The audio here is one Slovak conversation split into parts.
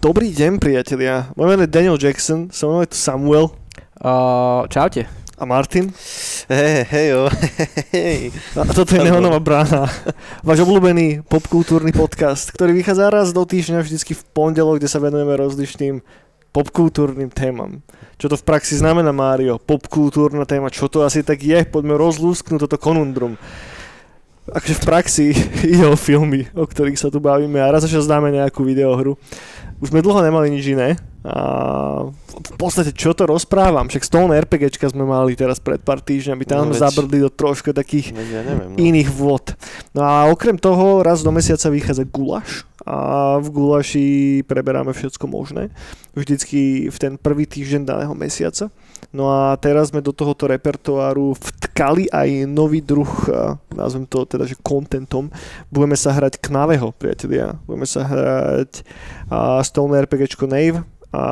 Dobrý deň, priatelia. Moje meno je Daniel Jackson, som mnou je tu Samuel Uh, čaute. A Martin. Hej, hej, hej. A toto je Neonová brána. Váš obľúbený popkultúrny podcast, ktorý vychádza raz do týždňa vždycky v pondelok, kde sa venujeme rozličným popkultúrnym témam. Čo to v praxi znamená, Mário? Popkultúrna téma, čo to asi tak je? Poďme rozlúsknuť toto konundrum. Akože v praxi ide o filmy, o ktorých sa tu bavíme a raz sa dáme nejakú videohru. Už sme dlho nemali nič iné a v podstate čo to rozprávam, však Stone RPGčka sme mali teraz pred pár týždňami, tam No sme veď- zabrdli do troška takých Veď ja neviem, no. iných vôd. No a okrem toho raz do mesiaca vychádza gulaš a v gulaši preberáme všetko možné. Vždycky v ten prvý týždeň daného mesiaca. No a teraz sme do tohoto repertoáru vtkali aj nový druh, nazvem to teda, že contentom. Budeme sa hrať Knaveho, priatelia. Budeme sa hrať a Stone RPGčko Nave a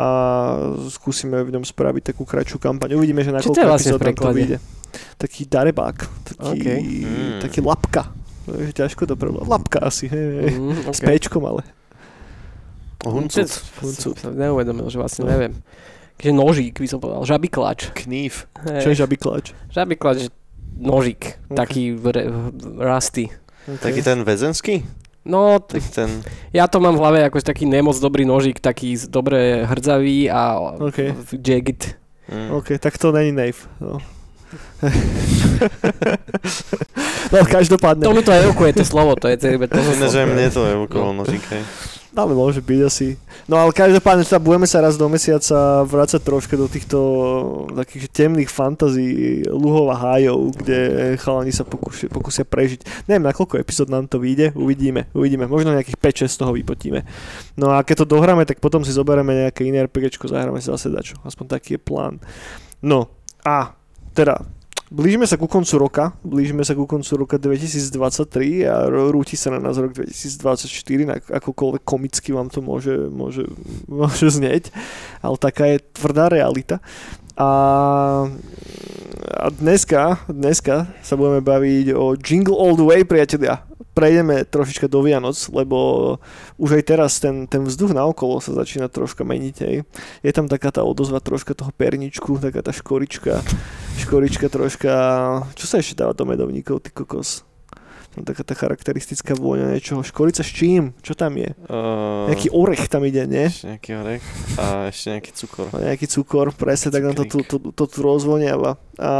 skúsime v ňom spraviť takú kratšiu kampaň. Uvidíme, že na koľko vlastne to vyjde. Taký darebák, taký, OK. Mm. taký lapka. To je ťažko to prevolať. Lapka asi, hej, hej. Mm, S péčkom ale. Huncuc. Som neuvedomil, že vlastne No. neviem. Takže nožík by som povedal, žabiklač. Knív. Čo je žabiklač? Žabiklač, nožík, Ok. taký re, rusty. Taký ten väzenský? No, t- ten... ja to mám v hlave ako taký nemoc dobrý nožík, taký dobre hrdzavý a Ok. jagged. Mm. OK, tak to není Nave. No. no každopádne. To mi to evokuje, to slovo, to je celé to Ináč aj slovo. mne to je okolo nožík, hej. Ale môže byť asi. No ale každopádne teda budeme sa raz do mesiaca vrácať troška do týchto takých že temných fantazí luhov a hájov, kde chalani sa pokúsia, pokúsia prežiť. Neviem, na koľko epizód nám to vyjde, uvidíme, uvidíme. Možno nejakých 5-6 z toho vypotíme. No a keď to dohráme, tak potom si zoberieme nejaké iné RPGčko, zahráme si zase dačo. Aspoň taký je plán. No a teda Blížime sa ku koncu roka, blížime sa ku koncu roka 2023 a rúti sa na nás rok 2024, na akokoľvek komicky vám to môže, môže, môže znieť, ale taká je tvrdá realita. A, a dneska, dneska sa budeme baviť o Jingle All the Way, priatelia. Prejdeme trošička do Vianoc, lebo už aj teraz ten, ten vzduch naokolo sa začína troška meniť. Hej. Je tam taká tá odozva troška toho perničku, taká tá škorička, škorička troška... Čo sa ešte dáva do medovníkov, ty kokos? Tam taká tá charakteristická vôňa niečoho. Škorica s čím? Čo tam je? Uh, Nejaký orech tam ide, nie? ešte nejaký orech a ešte nejaký cukor. A nejaký cukor, presne tak nám to, tu, to, to tu rozvoniava. A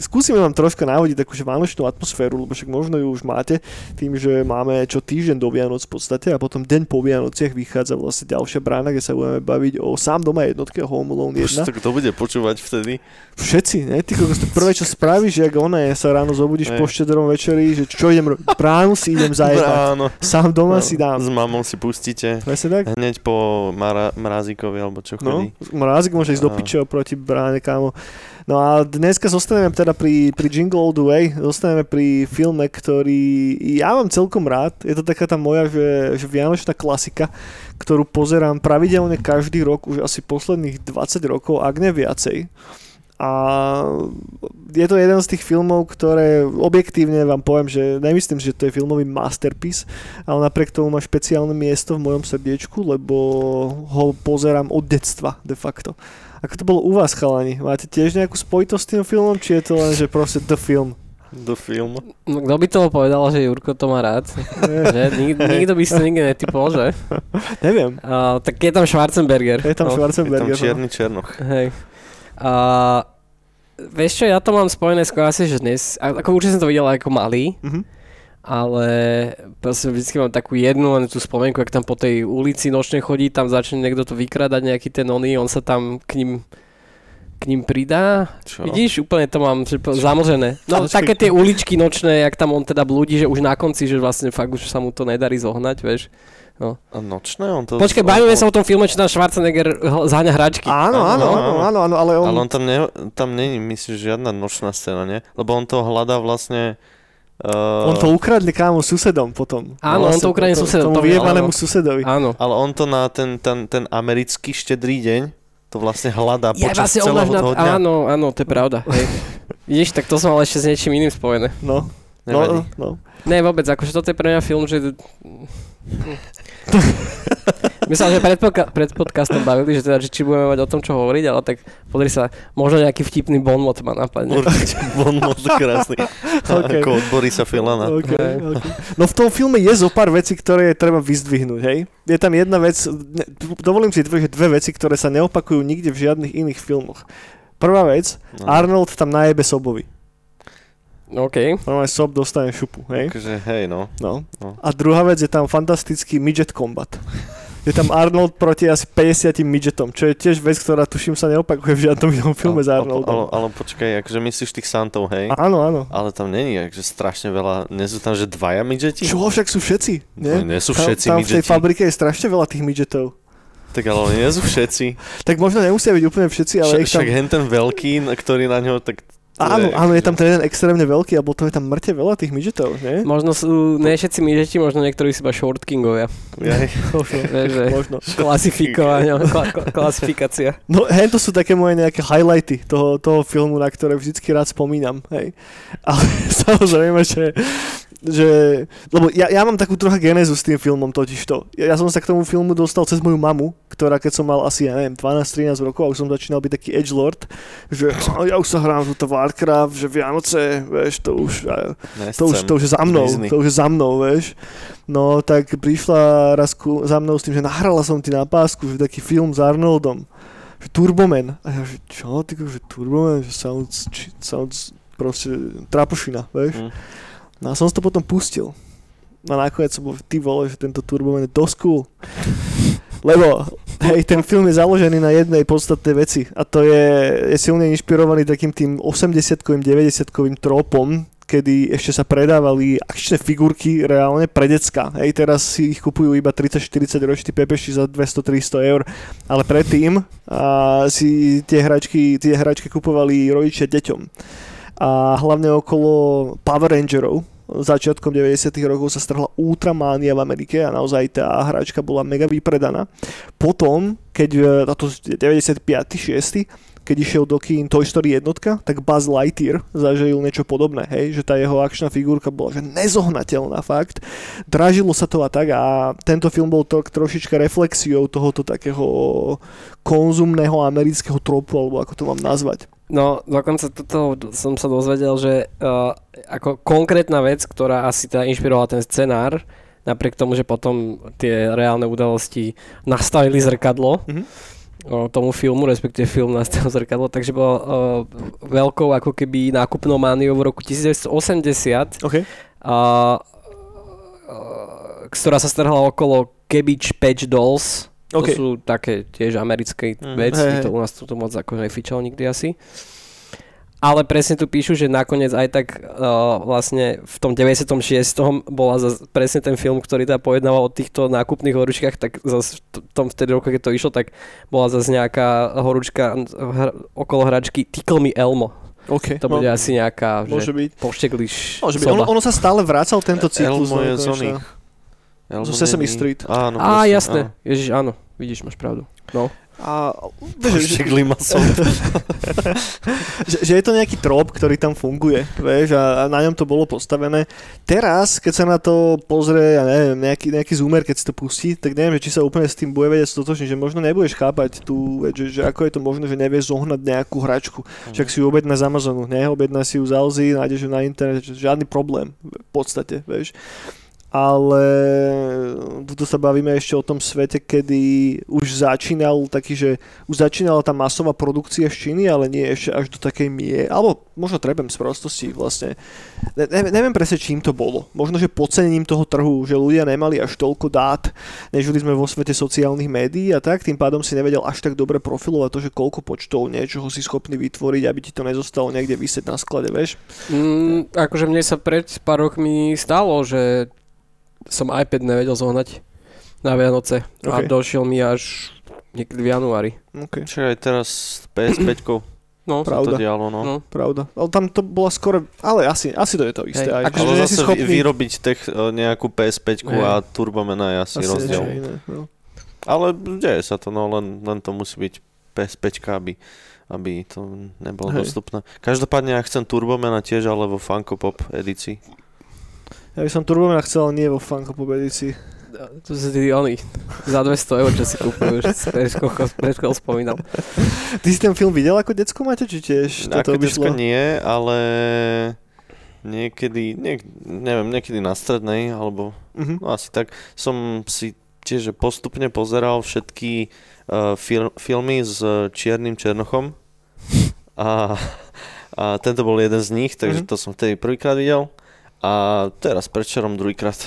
skúsime vám troška navodiť takúže vánočnú atmosféru, lebo však možno ju už máte tým, že máme čo týždeň do Vianoc v podstate a potom deň po Vianociach vychádza vlastne ďalšia brána, kde sa budeme baviť o sám doma jednotke Home Alone 1. Už to kto bude počúvať vtedy? Všetci, ne? Ty kokos, to prvé, čo spravíš, že ak ona je, sa ráno zobudíš Hej. po štedrom večeri, že čo idem robiť? Bránu si idem zajebať. Áno. Sám doma No, si dám. S mamou si pustíte. Presne tak? Hneď po mara- mrazíkovi, alebo čo No, chodí. mrázik môže ísť do Áno. piče oproti bráne, kámo. No a dneska zostaneme teda pri, pri Jingle All The Way, zostaneme pri filme, ktorý ja mám celkom rád. Je to taká tá moja, že, že vianočná klasika, ktorú pozerám pravidelne každý rok, už asi posledných 20 rokov, ak ne viacej. A je to jeden z tých filmov, ktoré objektívne vám poviem, že nemyslím, že to je filmový masterpiece, ale napriek tomu má špeciálne miesto v mojom srdiečku, lebo ho pozerám od detstva de facto. Ako to bolo u vás, chalani? Máte tiež nejakú spojitosť s tým filmom, či je to len, že proste the film? Do filmu. No, kto by toho povedal, že Jurko to má rád? že? Nik, nikto by si to nikdy netypol, že? Neviem. Uh, tak je tam Schwarzenberger. Je tam no. Je tam Schwarzenberger. no. čierny černoch. Hej. A vieš čo, ja to mám spojené skôr asi, že dnes, ako určite som to videl ako malý, Mhm. ale proste vždycky mám takú jednu len tú spomienku, ak tam po tej ulici nočne chodí, tam začne niekto to vykradať, nejaký ten oný, on sa tam k ním k ním pridá. Čo? Vidíš, úplne to mám že zamlžené. No Počkej. také tie uličky nočné, jak tam on teda blúdi, že už na konci, že vlastne fakt už sa mu to nedarí zohnať, vieš. A nočné? On to... Počkaj, bavíme sa o tom filme, čo tam Schwarzenegger zháňa hračky. Áno, áno, áno, áno, áno, ale on... Ale on tam, ne, tam není, myslím, žiadna nočná scéna, nie? Lebo on to hľadá vlastne Uh, On to ukradli kámo susedom potom. Áno, on to ukradne susedom, Tomu vyjebanému susedovi. Áno. ale on to na ten, ten, ten americký štedrý deň to vlastne hľadá Ja počas vlastne on celého na... toho dňa. Áno, áno, to je pravda. Hej. Vidíš, tak to som mal ešte s niečím iným spojené. No, Nevadí. no, no. Ne, vôbec, akože toto je pre mňa film, že... Myslím, že pred, podca- pred podcastom bavili, že teda, že či budeme mať o tom, čo hovoriť, ale tak pozri sa, možno nejaký vtipný bonmot ma napadne. Určite, on moc krásny. Okay. Ako od Borisa Filana. Okay, okay. No v tom filme je zo pár vecí, ktoré je treba vyzdvihnúť, hej? Je tam jedna vec, ne, dovolím si tvrdiť dve veci, ktoré sa neopakujú nikde v žiadnych iných filmoch. Prvá vec, No. Arnold tam najebe Sobovi. OK. Normálne Sob dostane šupu, hej? Takže hej, no. No. No. A druhá vec je tam fantastický midget combat. Je tam Arnold proti asi 50 midgetom, čo je tiež vec, ktorá tuším sa neopakuje v žiadnom inom filme s Ale, ale, Arnoldom. ale počkaj, akože myslíš tých Santov, hej? Áno, áno. Ale tam není, akože strašne veľa, nie sú tam, že dvaja midgeti? Čo, však sú všetci, nie? No, nie sú Tam, všetci tam v tej fabrike je strašne veľa tých midgetov. Tak ale nie sú všetci. Tak možno nemusia byť úplne všetci, ale Však, ich tam... však hen ten veľký, ktorý na ňo, tak... Áno, áno, je tam ten jeden extrémne veľký a potom je tam mŕte veľa tých midgetov, nie? Možno sú, ne všetci midgeti, možno niektorí sú iba short kingovia. Jaj. Možno. Možno. klasifikovanie, kla, kla, klasifikácia. No, hen to sú také moje nejaké highlighty toho, toho filmu, na ktoré vždycky rád spomínam, hej. Ale samozrejme, že že, lebo ja, ja mám takú trocha genézu s tým filmom totižto. Ja, ja som sa k tomu filmu dostal cez moju mamu, ktorá keď som mal asi, ja neviem, 12-13 rokov, a už som začínal byť taký edgelord, že "A ja už sa hrám túto Warcraft, že Vianoce, vieš, to už, to už, to už je za mnou, to už je za mnou, vieš. No tak prišla raz ku, za mnou s tým, že nahrala som ti na pásku, že taký film s Arnoldom, že Turboman. A ja, že čo, ty že Turboman, že sounds, sounds proste trapošina, vieš. Hm. No a som si to potom pustil. A nakoniec som bol, ty vole, že tento Turboman je dosť cool. Lebo, hej, ten film je založený na jednej podstatnej veci a to je, je silne inšpirovaný takým tým 80-kovým, 90-kovým tropom, kedy ešte sa predávali akčné figurky reálne pre decka. Hej, teraz si ich kupujú iba 30-40 roční pepeši za 200-300 eur, ale predtým a, si tie hračky, tie hračky kupovali rodičia deťom. A hlavne okolo Power Rangerov, začiatkom 90 rokov sa strhla ultramánia v Amerike a naozaj tá hračka bola mega vypredaná. Potom, keď e, to 95. 6 keď išiel do kín Toy Story jednotka, tak Buzz Lightyear zažil niečo podobné, hej, že tá jeho akčná figurka bola že nezohnateľná fakt. Dražilo sa to a tak a tento film bol to, trošička reflexiou tohoto takého konzumného amerického tropu, alebo ako to mám nazvať. No, dokonca toto som sa dozvedel, že uh, ako konkrétna vec, ktorá asi teda inšpirovala ten scenár, napriek tomu, že potom tie reálne udalosti nastavili zrkadlo Mhm. Tomu filmu, respektíve film nastavil zrkadlo, takže bol uh, veľkou ako keby nákupnou mániou v roku 1980, Okay. uh, uh, ktorá sa strhla okolo Cabbage Patch Dolls, To OK. sú také tiež americké Mm. veci, hej. to u nás to moc ako nefičalo nikdy asi. Ale presne tu píšu, že nakoniec aj tak uh, vlastne v tom 96. bola zas presne ten film, ktorý teda pojednával o týchto nákupných horúčkach, tak zase v tom vtedy roku, keď to išlo, tak bola zase nejaká horúčka hr, okolo hračky Tickle Me Elmo. OK. To bude no, asi nejaká, môže že byť. poštekliš Môže byť. Ono, ono sa stále vracal tento cyklus. Elmo no, je z oných. Zo Sesame Street. Áno, Á, jasné. áno. Ježiš, áno. Vidíš, máš pravdu. No. A vieš, že, že, je to nejaký trop, ktorý tam funguje, vieš, a, a na ňom to bolo postavené. Teraz, keď sa na to pozrie, ja neviem, nejaký, nejaký zoomer, keď si to pustí, tak neviem, že či sa úplne s tým bude vedieť stotočniť, že možno nebudeš chápať tú vec, že, že ako je to možné, že nevieš zohnať nejakú hračku. Však si ju objedná z Amazonu, ne? Objedná si ju z Alzy, nájdeš ju na internete, žiadny problém v podstate, vieš. Ale tu sa bavíme ešte o tom svete, kedy už začínal taký, že už začínala tá masová produkcia z Číny, ale nie ešte až do takej mie, alebo možno trebem z prostosti vlastne. Ne, ne, neviem presne čím to bolo. Možno, že podcenením toho trhu, že ľudia nemali až toľko dát, nežili sme vo svete sociálnych médií a tak, tým pádom si nevedel až tak dobre profilovať to, že koľko počtov niečoho si schopný vytvoriť, aby ti to nezostalo niekde vysieť na sklade, vieš? Mm, akože mne sa pred pár rokmi stalo, že som iPad nevedel zohnať na Vianoce a Ok. došiel mi až niekedy v januári. Okay. Čo aj teraz s PS5 No, sa to Pravda. dialo, no. no. Pravda. Ale tam to bola skoro... Ale asi, asi to je to isté. Hej, Aj, akože že Ale zase schopný- vyrobiť tech, e, nejakú PS5 Hej. a Turbomana je asi, asi rozdiel. iné, no. Ale deje sa to, no len, len to musí byť PS5, aby, aby to nebolo Hej. dostupné. Každopádne ja chcem Turbomana tiež, ale vo Funko Pop edícii. Ja by som Turbomana chcel, ale nie vo Funko Pop edícii. To si tí oni za 200 eur, čo si kúpujú, už si pred chvíľkou- pred chvíľou spomínal. Ty si ten film videl ako decko, Maťo, či tiež toto Ako vyšlo? nie, ale niekedy, nie, neviem, niekedy na strednej, alebo Mhm. no asi tak, som si tiež postupne pozeral všetky uh, fil- filmy s Čiernym Černochom a, a tento bol jeden z nich, takže Mhm. to som vtedy prvýkrát videl a teraz predčerom druhýkrát.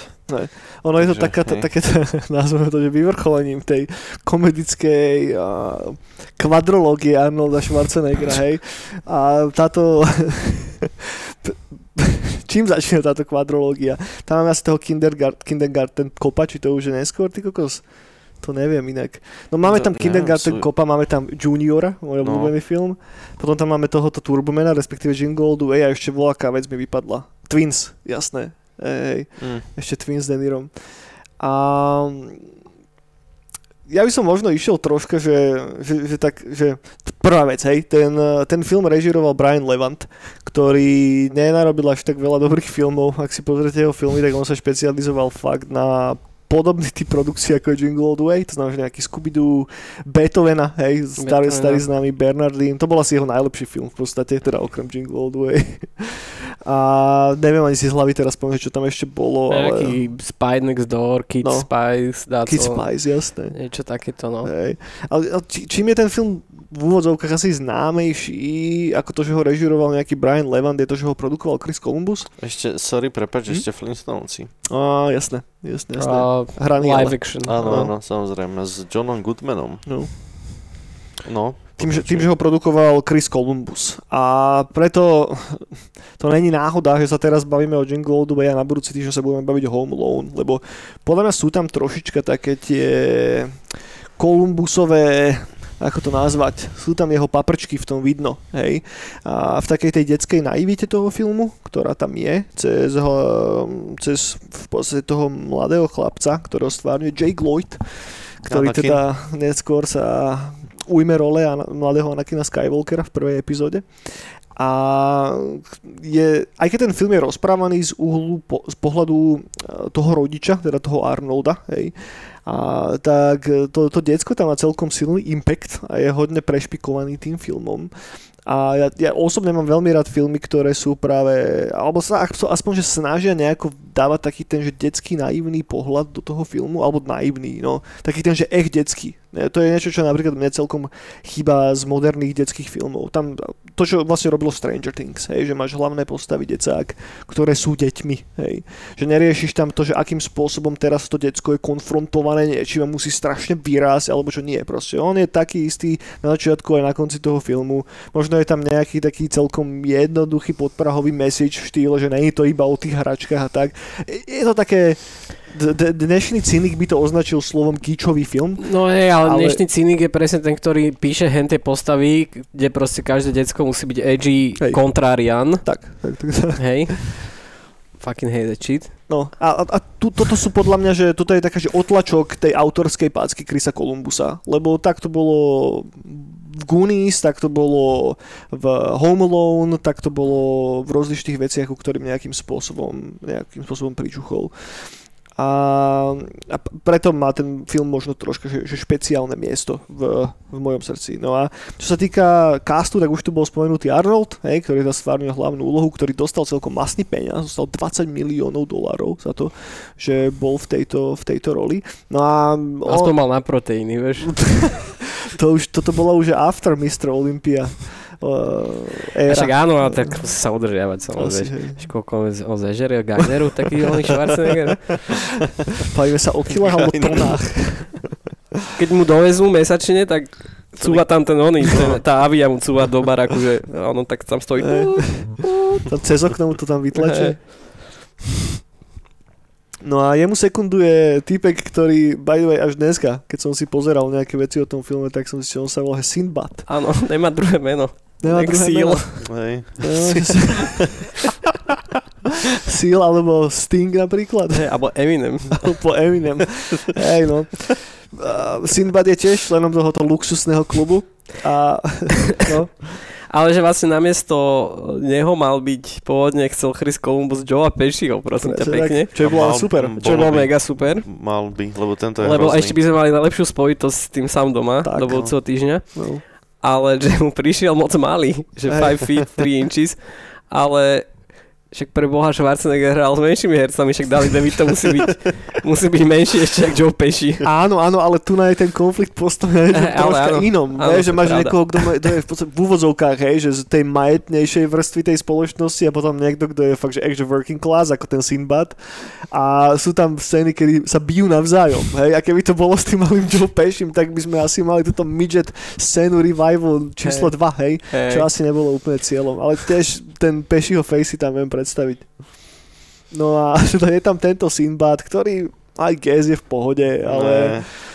Ono je to Takže, taká, hej. také, nazveme to, že vyvrcholením tej komedickej uh, kvadrológie Arnolda Schwarzeneggera, hej. A táto... Čím začína táto kvadrológia? Tam máme asi toho kindergarten, kindergarten kopa, či to už je neskôr, ty kokos? To neviem inak. No máme tam Kindergarten Kopa, máme tam Juniora, môj No. obľúbený film. Potom tam máme tohoto Turbomana, respektíve the Way a ešte voľaká vec mi vypadla. Twins, jasné. Ej, Mm. ešte Twins s Denirom. A ja by som možno išiel troška, že, že, že tak, že prvá vec, hej, ten, ten film režiroval Brian Levant, ktorý nenarobil až tak veľa dobrých filmov, ak si pozriete jeho filmy, tak on sa špecializoval fakt na podobný typ produkcie ako je Jingle All the Way, to znamená, že nejaký Scooby-Doo, Beethovena, hej, starý, Beethovena. starý známy Bernardine, to bol asi jeho najlepší film v podstate, teda okrem Jingle All the Way. A neviem ani si z hlavy teraz pomôcť, čo tam ešte bolo, ale... Nejaký Spy Next Door, Kid No. Spice, Kid Spice, jasné. niečo takéto, no. Hej. Ale, ale či, čím je ten film v úvodzovkách asi známejší, ako to, že ho režiroval nejaký Brian Levant, je to, že ho produkoval Chris Columbus? Ešte, sorry, prepač, Hm? ešte Flintstonesy. Á, jasné, jasné, jasné. Uh, Hraný, live ale- action. Áno, No. áno, samozrejme, s Johnom Goodmanom. No. No, Tým že, tým, že ho produkoval Chris Columbus. A preto to není náhoda, že sa teraz bavíme o Jingle All the Way a na budúci týždeň sa budeme baviť o Home Alone, lebo podľa mňa sú tam trošička také tie Columbusové ako to nazvať, sú tam jeho paprčky v tom vidno, hej. A v takej tej detskej naivite toho filmu, ktorá tam je, cez, ho, cez v podstate toho mladého chlapca, ktorého stvárňuje Jake Lloyd, ktorý Anakin. teda neskôr sa ujme role Ana- mladého Anakina Skywalkera v prvej epizóde. A je, aj keď ten film je rozprávaný z uhlu po, z pohľadu e, toho rodiča, teda toho Arnolda, hej, a tak e, to, to decko tam má celkom silný impact a je hodne prešpikovaný tým filmom. A ja, ja osobne mám veľmi rád filmy, ktoré sú práve, alebo sa aspoň, že snažia nejako dávať taký ten, že detský naivný pohľad do toho filmu, alebo naivný, no, taký ten, že echt detský. To je niečo, čo napríklad mne celkom chýba z moderných detských filmov. Tam to, čo vlastne robilo Stranger Things, hej, že máš hlavné postavy decák, ktoré sú deťmi, hej. Že neriešiš tam to, že akým spôsobom teraz to decko je konfrontované niečím musí strašne vyrásť, alebo čo nie. Proste on je taký istý na začiatku aj na konci toho filmu. Možno je tam nejaký taký celkom jednoduchý podprahový message v štýle, že je to iba o tých hračkách a tak. Je to také... Dnešný cynik by to označil slovom kýčový film. No hej, ale, Ale- dnešný cynik je presne ten, ktorý píše henté postavy, kde proste každé decko musí byť edgy, Hej. kontrarian. Tak, tak, tak. tak. Hej. Fucking hate that shit. No a, a, tu, toto sú podľa mňa, že toto je taká, že otlačok tej autorskej pácky Krisa Columbusa, lebo tak to bolo v Goonies, tak to bolo v Home Alone, tak to bolo v rozličných veciach, ku ktorým nejakým spôsobom, nejakým spôsobom pričuchol. A, a preto má ten film možno troška že, že špeciálne miesto v, v mojom srdci. No a čo sa týka castu, tak už tu bol spomenutý Arnold, hej, ktorý tam stvárňuje hlavnú úlohu, ktorý dostal celkom masný peniaz, dostal 20 miliónov dolárov za to, že bol v tejto, v tejto roli. No a Aspoň on, mal na proteíny, vieš. to už, toto bolo už after Mr. Olympia éra. však áno, a tak musí sa udržiavať samozrejme. koľko on zežerie Gaineru, taký oný Schwarzenegger. Bavíme sa o kilách alebo tonách. Keď mu dovezú mesačne, tak cúva tam ten oný, ten, tá avia mu cúva do baraku, že ono tak tam stojí. Eh, Tam cez okno mu to tam vytlačí. No a jemu sekunduje týpek, ktorý, by the way, až dneska, keď som si pozeral nejaké veci o tom filme, tak som si, že on sa volá Sinbad. Áno, nemá druhé meno. Nemá Seal. meno. Hej. Alebo Sting napríklad. Hej, alebo Eminem. po Eminem. Hej, no. Uh, Sinbad je tiež členom tohoto luxusného klubu. A, no, Ale že vlastne namiesto neho mal byť pôvodne chcel Chris Columbus Joea Pesciho, prosím ťa pekne. Čo je bolo super. Čo Bolo mega super. Mal by, lebo tento je Lebo hrozný. ešte by sme mali najlepšiu spojitosť s tým sám doma Tak, do no. budúceho týždňa. No. Ale že mu prišiel moc malý, že Hej. 5 feet 3 inches. Ale však pre Boha Schwarzenegger hral s menšími hercami, však Dali DeVito musí byť, musí byť menší ešte jak Joe Pesci. Áno, áno, ale tu na je ten konflikt postavený ale troška áno. inom. Áno, Vieš, že to máš pravda. niekoho, kto, má, kto je v, podstate v úvodzovkách, hej, že z tej majetnejšej vrstvy tej spoločnosti a potom niekto, kto je fakt, že actually working class, ako ten Sinbad. A sú tam scény, kedy sa bijú navzájom. Hej, a keby to bolo s tým malým Joe Pešim, tak by sme asi mali túto midget scénu revival číslo 2, hej, Hej. čo asi nebolo úplne cieľom. Ale tiež ten Pešiho face tam viem predstaviť. No a je tam tento Sinbad, ktorý aj guess je v pohode, ale... Ne.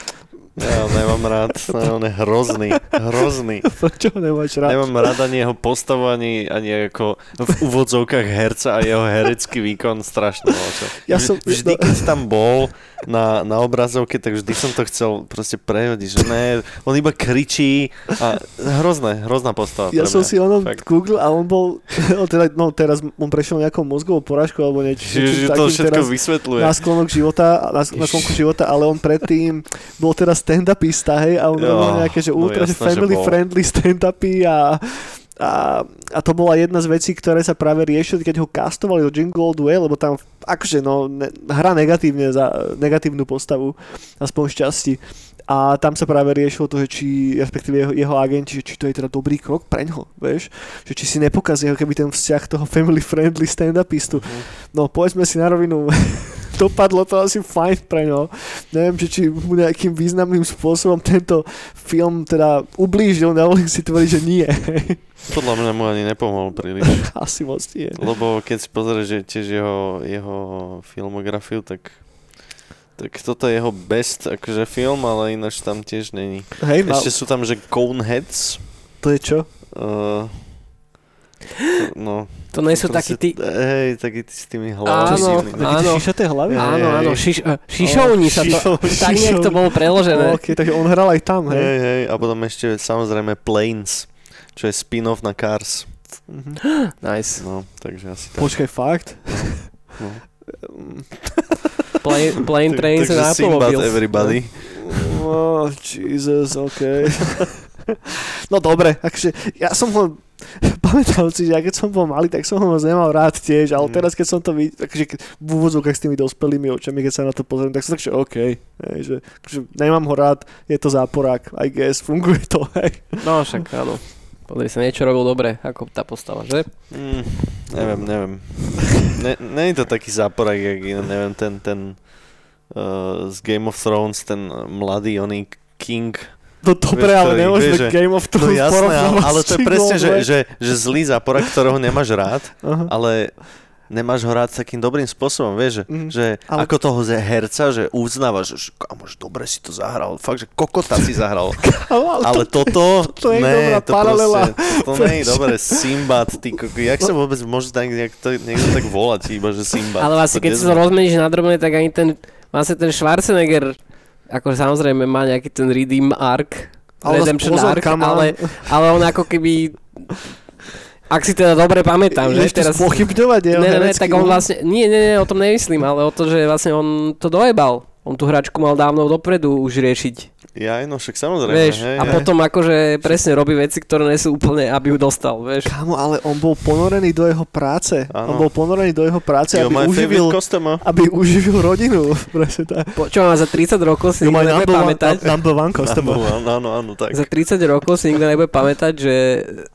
Ja ho nemám rád, on je hrozný, hrozný. Prečo ho nemáš rád? Nemám rád ani jeho postavu, ani, ani ako v úvodzovkách herca a jeho herecký výkon strašne moc. Ja som- Vždy, no- keď tam bol na, na obrazovke, tak vždy som to chcel proste prehodiť, že ne, on iba kričí a hrozné, hrozná postava. Ja som mňa. si ono Fakt. googlil a on bol, on teda, no teraz on prešiel nejakou mozgovou porážkou alebo niečo, Že, že niečo to všetko vysvetľuje. na sklonok života, na, na života, ale on predtým bol teraz stand-upista, hej, a on Jo, robil nejaké, že no ultra, že jasné, že family bol. friendly stand-upy a, a, a to bola jedna z vecí, ktoré sa práve riešili, keď ho castovali do Jingle the Way, lebo tam akože no, ne, hra negatívne za negatívnu postavu, aspoň z časti. A tam sa práve riešilo to, že či, respektíve jeho, jeho agenti, že či to je teda dobrý krok pre ňo, vieš? Že či si nepokazí ako keby ten vzťah toho family friendly stand-upistu. No povedzme si na rovinu, dopadlo to asi fajn pre ňo. Neviem, že či mu nejakým významným spôsobom tento film teda ublížil, nevolím si tvrdiť, že nie. Podľa mňa mu ani nepomohol príliš. asi moc nie. Lebo keď si pozrieš že tiež jeho, jeho filmografiu, tak tak toto je jeho best akože film, ale ináč tam tiež není. Hej, mal, Ešte sú tam, že Coneheads. to je čo? Uh, no, To nie sú takí tí... Hej, taký tí s tými Áno, hlavami. Áno. tie šišaté hlavy? Áno, áno, šiš, šišovni sa to... Tak nejak to bolo preložené. OK, takže on hral aj tam, hej. Hej, hej, a potom ešte samozrejme Planes, čo je spin-off na Cars. Mhm. Nice. No, takže asi tak. Počkaj, fakt? No. Plane, plane trains takže and automobiles. everybody. Oh, Jesus, OK. no dobre, takže ja som ho, pamätám si, že ja keď som bol malý, tak som ho moc nemal rád tiež, ale Mm. teraz keď som to videl, takže keď- v úvodzovkách s tými dospelými očami, keď sa na to pozriem, tak som tak, že OK, hej, že, že nemám ho rád, je to záporák, I guess, funguje to, hej. No však áno. Podri sa, niečo robil dobre, ako tá postava, že? Mm, neviem, neviem. Ne, je to taký záporak, jak neviem, ten, ten uh, z Game of Thrones, ten mladý, oný King. No dobre, Vieš, ale nemôžeme vieš, že- Game of No Thrones jasné, ale, to je presne, že, že, že zlý záporak, ktorého nemáš rád, Aha. ale nemáš ho rád takým dobrým spôsobom, vieš, že, Mhm. že Ale- ako toho ze- herca, že uznávaš, že kamož, dobre si to zahral, fakt, že kokota si zahral. Ale, Ale toto, to je ne, dobrá to paralela. proste, to nie je dobré, Simbad, ty jak sa vôbec môže tak, jak to niekto tak volať, iba že Simbad. Ale vlastne, keď si to rozmeníš na drobné, tak ani ten, vlastne ten Schwarzenegger, ako samozrejme má nejaký ten redeem arc, Ale redemption pozor, arc, ale, ale on ako keby, ak si teda dobre pamätám, že Ideš tu teraz... spochybňovať Ne, ne, ne, tak on vlastne, nie, nie, nie, o tom nemyslím, ale o to, že vlastne on to dojebal. On tú hračku mal dávno dopredu už riešiť. Ja, no však samozrejme, Vieš, hej, a hej. potom akože presne robí veci, ktoré nie sú úplne, aby ju dostal, vieš. Kámo, ale on bol ponorený do jeho práce. Áno. On bol ponorený do jeho práce, You're aby uživil, aby uživil rodinu. Presne tak. Po, čo má za 30 rokov si nikto nebude pamätať. number one customer. Áno, áno, tak. Za 30 rokov si nikto nebude pamätať, že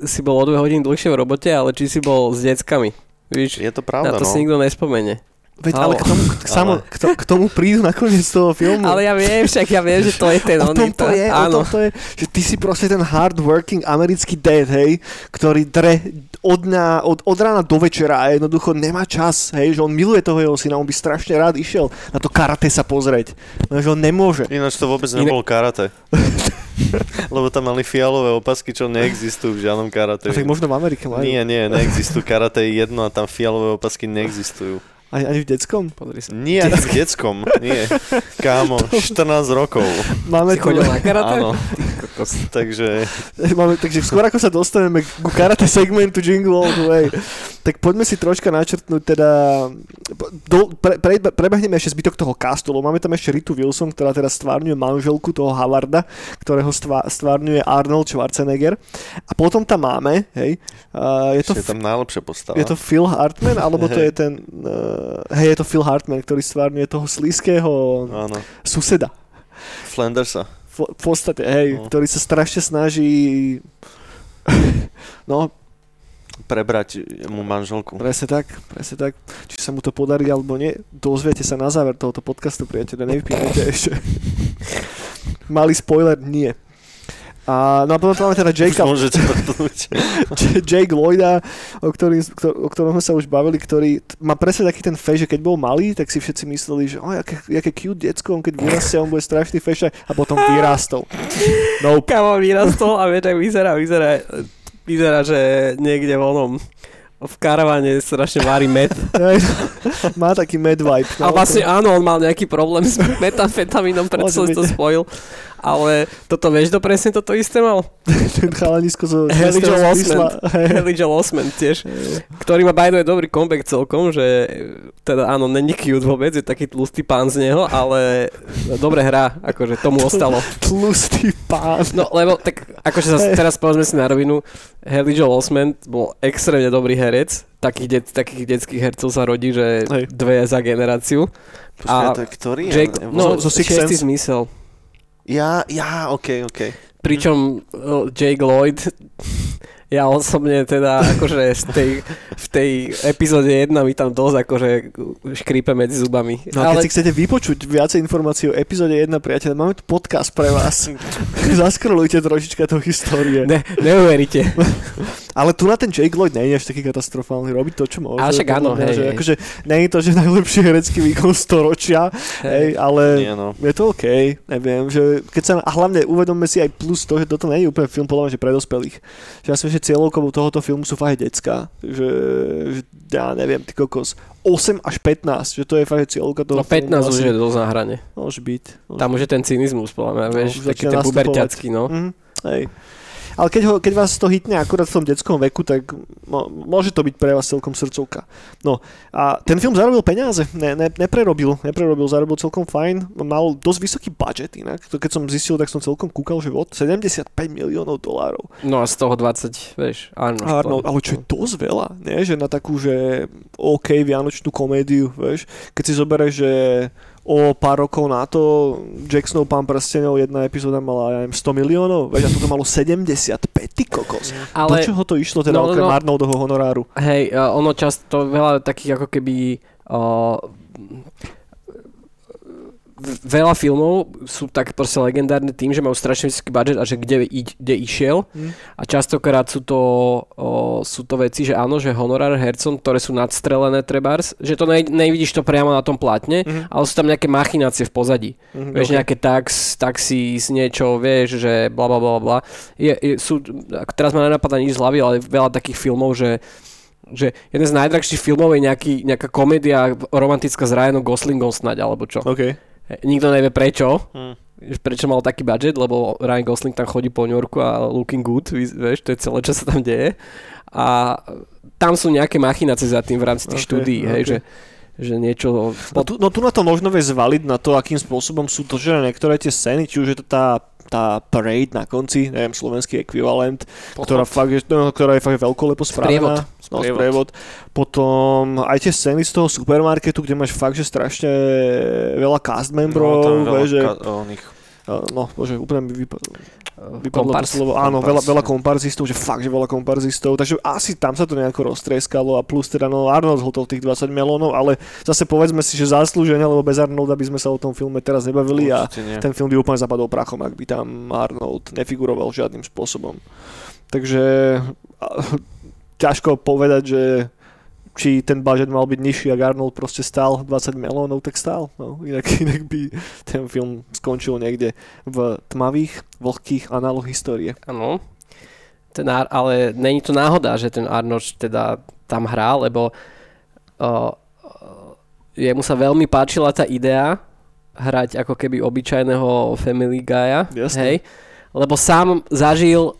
si bol o 2 hodiny dlhšie v robote, ale či si bol s deckami. Víš, Je to na pravda, to no. si nikto nespomene. Veď, Halo. ale k tomu, k, samo, k, to, k tomu prídu nakoniec toho filmu. Ale ja viem, však ja viem, že to je ten o tom oný, to je, o áno. tom to je, že ty si proste ten hardworking americký dad, hej, ktorý dre od, dňa, od, od rána do večera a jednoducho nemá čas, hej, že on miluje toho jeho syna, on by strašne rád išiel na to karate sa pozrieť, no, že on nemôže. Ináč to vôbec Iné- nebolo karate. Lebo tam mali fialové opasky, čo neexistujú v žiadnom karate. A tak možno v Amerike majú. Nie, nie, neexistujú. Karate je jedno a tam fialové opasky neexistujú. Ani, ani v detskom? Pozri sa. Nie, ani v detskom. Nie. Kámo, 14 rokov. Máme Si tu, chodil na karate? Áno. Kokos. Takže máme, takže skôr ako sa dostaneme ku karate segmentu Jingle All the Way, tak poďme si troška načrtnúť teda, do, pre, pre, prebehneme ešte zbytok toho castu, lebo máme tam ešte Ritu Wilson, ktorá teda stvárňuje manželku toho Howarda, ktorého stvá, stvárňuje Arnold Schwarzenegger. A potom tam máme, hej, uh, je to je tam najlepšia postava. Je to Phil Hartman, alebo to je ten... Uh, hej, je to Phil Hartman, ktorý stvárňuje toho slízkeho Áno. suseda. Flandersa. V, podstate, hej, No. ktorý sa strašne snaží... no, Prebrať mu manželku. presne tak, presne tak. Či sa mu to podarí alebo nie, dozviete sa na záver tohoto podcastu, priateľe, nevypínajte ešte. Malý spoiler, nie. A, no a potom tam máme teda Jakea Jake Lloyda, o, ktorý, ktor- o ktorom sme sa už bavili, ktorý má presne taký ten feš, že keď bol malý, tak si všetci mysleli, že oh, jaké, jaké cute decko, on keď vyrastie, on bude strašný fešak a potom vyrastol. Nope. Kamo vyrastol a vieš, ak vyzerá, vyzerá, vyzerá, že niekde v onom v karavane strašne varí med. Má taký mad vibe. A vlastne áno, on mal nejaký problém s metamfetamínom, preto som to spojil. Ale toto, vieš, to presne toto isté mal? ten chalanisko zo. Hej. Haley Joel Osment tiež, ktorý má by the way dobrý comeback celkom, že teda áno, není cute vôbec, je taký tlustý pán z neho, ale dobre hrá, akože tomu ostalo. Tlustý pán. No lebo tak akože zase teraz povedzme si na rovinu, Joel Osment bol extrémne dobrý herec, takých, det, takých detských hercov sa rodí, že Hej. dve za generáciu. Počkaj, A to je ktorý? Jake, Ja- no, zo- zo Sixth zmysel. Ja, ja, okej, okej. Pričom uh, Jake Lloyd, ja osobne teda akože z tej, v tej epizóde 1 mi tam dosť akože škrípe medzi zubami. No a keď Ale si chcete vypočuť viacej informácií o epizóde 1, priateľ, máme tu podcast pre vás. Zaskrolujte trošička to histórie. ne, neuveríte. Ale tu na ten Jake Lloyd nie je až taký katastrofálny, robí to, čo môže. Ale však áno, mňa, hej, že, hej. akože, nie je to, že najlepší herecký výkon storočia, hej, ale Nie, no. je to OK, neviem, že keď sa, a hlavne uvedomme si aj plus to, že toto nie je úplne film podľa mňa, že pre dospelých. Že ja si myslím, že cieľovkou tohoto filmu sú fakt decka, že, že ja neviem, ty kokos, 8 až 15, že to je fakt cieľovka toho No 15 filmu. už asi. je dosť na hrane. Môže byť. Môže Tam už je ten cynizmus, podľa mňa, vieš, už taký ten puberťacký, no. Mhm, hej. Ale keď, ho, keď vás to hitne akurát v tom detskom veku, tak môže to byť pre vás celkom srdcovka. No a ten film zarobil peniaze, ne, ne, neprerobil, neprerobil, zarobil celkom fajn, mal dosť vysoký budget inak, to keď som zistil, tak som celkom kúkal, že od 75 miliónov dolárov. No a z toho 20, vieš, áno. Arnold, ale čo je dosť veľa, nie? Že na takú, že OK, vianočnú komédiu, vieš? Keď si zoberieš, že o pár rokov na to Jacksonov pán prstenov jedna epizóda mala, ja neviem, 100 miliónov, vieš, a toto malo 75, ty kokos. Ale, Do čoho to išlo teda No, no, okrem no. Arnoldovho honoráru? hej, a ono často veľa takých ako keby uh, veľa filmov sú tak proste legendárne tým, že majú strašne vysoký budget a že kde, i- kde išiel Hm. a častokrát sú to, o, sú to veci, že áno, že honorár hercom, ktoré sú nadstrelené trebárs, že to ne, nevidíš to priamo na tom plátne, Mhm. ale sú tam nejaké machinácie v pozadí. Mhm, Vieš, ok. nejaké tax, taxis, niečo, vieš, že bla bla bla bla. Je, je, sú, teraz ma nenapadá nič z hlavy, ale veľa takých filmov, že že jeden z najdrahších filmov je nejaký, nejaká komédia romantická s Ryanom Goslingom snáď, alebo čo. OK. Nikto nevie prečo, Hm. že prečo mal taký budget, lebo Ryan Gosling tam chodí po New Yorku a looking good, vieš, to je celé, čo sa tam deje. A tam sú nejaké machinácie za tým v rámci tých Ok, štúdií, hej, ok. že, že niečo... No tu, no tu na to možno vie zvaliť na to, akým spôsobom sú to, že niektoré tie scény, či už je to tá, tá parade na konci, neviem, slovenský ekvivalent, ktorá, fakt je, no, ktorá je fakt veľkolepo spravená. No, Sprievod. sprievod. Potom aj tie scény z toho supermarketu, kde máš fakt, že strašne veľa cast membrov, no, veľa že, ka- oných no, bože, úplne mi vypa- vypadlo to Kompars. slovo. Áno, Kompars. veľa, veľa komparzistov, že fakt, že veľa komparzistov, takže asi tam sa to nejako roztrieskalo a plus teda, no Arnold zhotol tých 20 melónov, ale zase povedzme si, že zaslúžene, lebo bez Arnolda by sme sa o tom filme teraz nebavili a ten film by úplne zapadol prachom, ak by tam Arnold nefiguroval žiadnym spôsobom. Takže ťažko povedať, že či ten budget mal byť nižší, ak Arnold proste stál 20 melónov, tak stál. No, inak, inak by ten film skončil niekde v tmavých, vlhkých análoch histórie. Áno. Ten Ar- ale není to náhoda, že ten Arnold teda tam hrá, lebo uh, jemu sa veľmi páčila tá idea hrať ako keby obyčajného Family Guy'a, Jasné. hej? Lebo sám zažil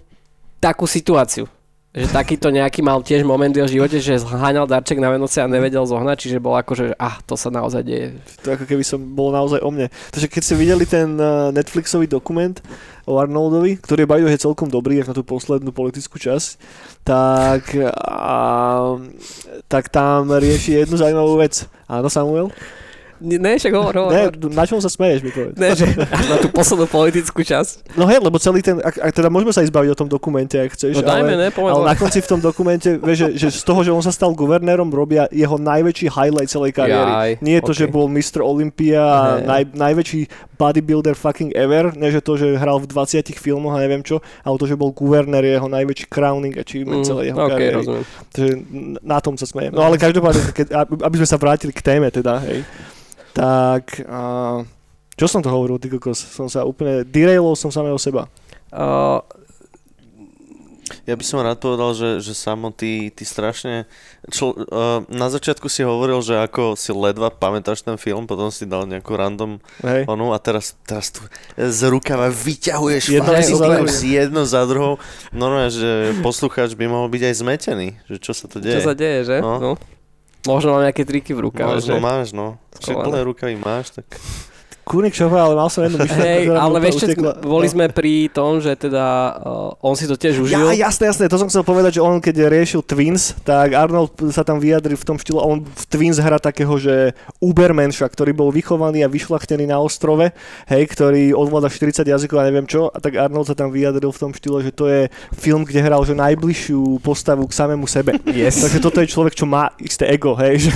takú situáciu že takýto nejaký mal tiež moment v jeho živote, že zháňal darček na Vianoce a nevedel zohnať, čiže bol ako, že ah, to sa naozaj deje. To ako keby som bol naozaj o mne. Takže keď ste videli ten uh, Netflixový dokument o Arnoldovi, ktorý je by celkom dobrý, ako na tú poslednú politickú časť, tak, a, tak tam rieši jednu zaujímavú vec. Áno, Samuel? Ne, ne však hovor, hovor. Ne, na čom sa smeješ, mi povedz. Ne, že na tú poslednú politickú časť. No hej, lebo celý ten, ak, ak teda môžeme sa ísť baviť o tom dokumente, ak chceš, No dajme, ale, ne, poďme. ale na konci v tom dokumente, vieš, že, že z toho, že on sa stal guvernérom, robia jeho najväčší highlight celej kariéry. Jaj, Nie je to, ok. že bol Mr. Olympia Hej. naj, najväčší bodybuilder fucking ever, ne že to, že hral v 20 filmoch a neviem čo, ale to, že bol guvernér je jeho najväčší crowning achievement Mm, celej jeho ok, kariéry. rozumiem. Takže na tom sa smejem. No ale každopádne, keď, aby sme sa vrátili k téme teda, hej, tak a, čo som to hovoril, ty kokos? Som sa úplne, derailol som samého seba. Uh, Ja by som rád povedal, že, že samo ty, ty strašne... Čl, uh, na začiatku si hovoril, že ako si ledva pamätáš ten film, potom si dal nejakú random Hej. onu a teraz, teraz tu z rukava vyťahuješ Jedno fakty, za si jedno za druhou. Normálne, že poslucháč by mohol byť aj zmetený, že čo sa to deje. čo sa deje, že? No. No. Možno mám nejaké triky v rukave, Možno že? máš, no. Schované. plné rukavy máš, tak... Čo ale mal som jednu myšlienku, Hej, ktorá ale vieš čo, boli No. sme pri tom, že teda uh, on si to tiež užil. Ja, jasné, jasné, to som chcel povedať, že on keď riešil Twins, tak Arnold sa tam vyjadril v tom štýle, on v Twins hrá takého, že Ubermenša, ktorý bol vychovaný a vyšlachtený na ostrove, hej, ktorý ovláda 40 jazykov a neviem čo, a tak Arnold sa tam vyjadril v tom štýle, že to je film, kde hral že najbližšiu postavu k samému sebe. Yes. Takže toto je človek, čo má isté ego, hej, že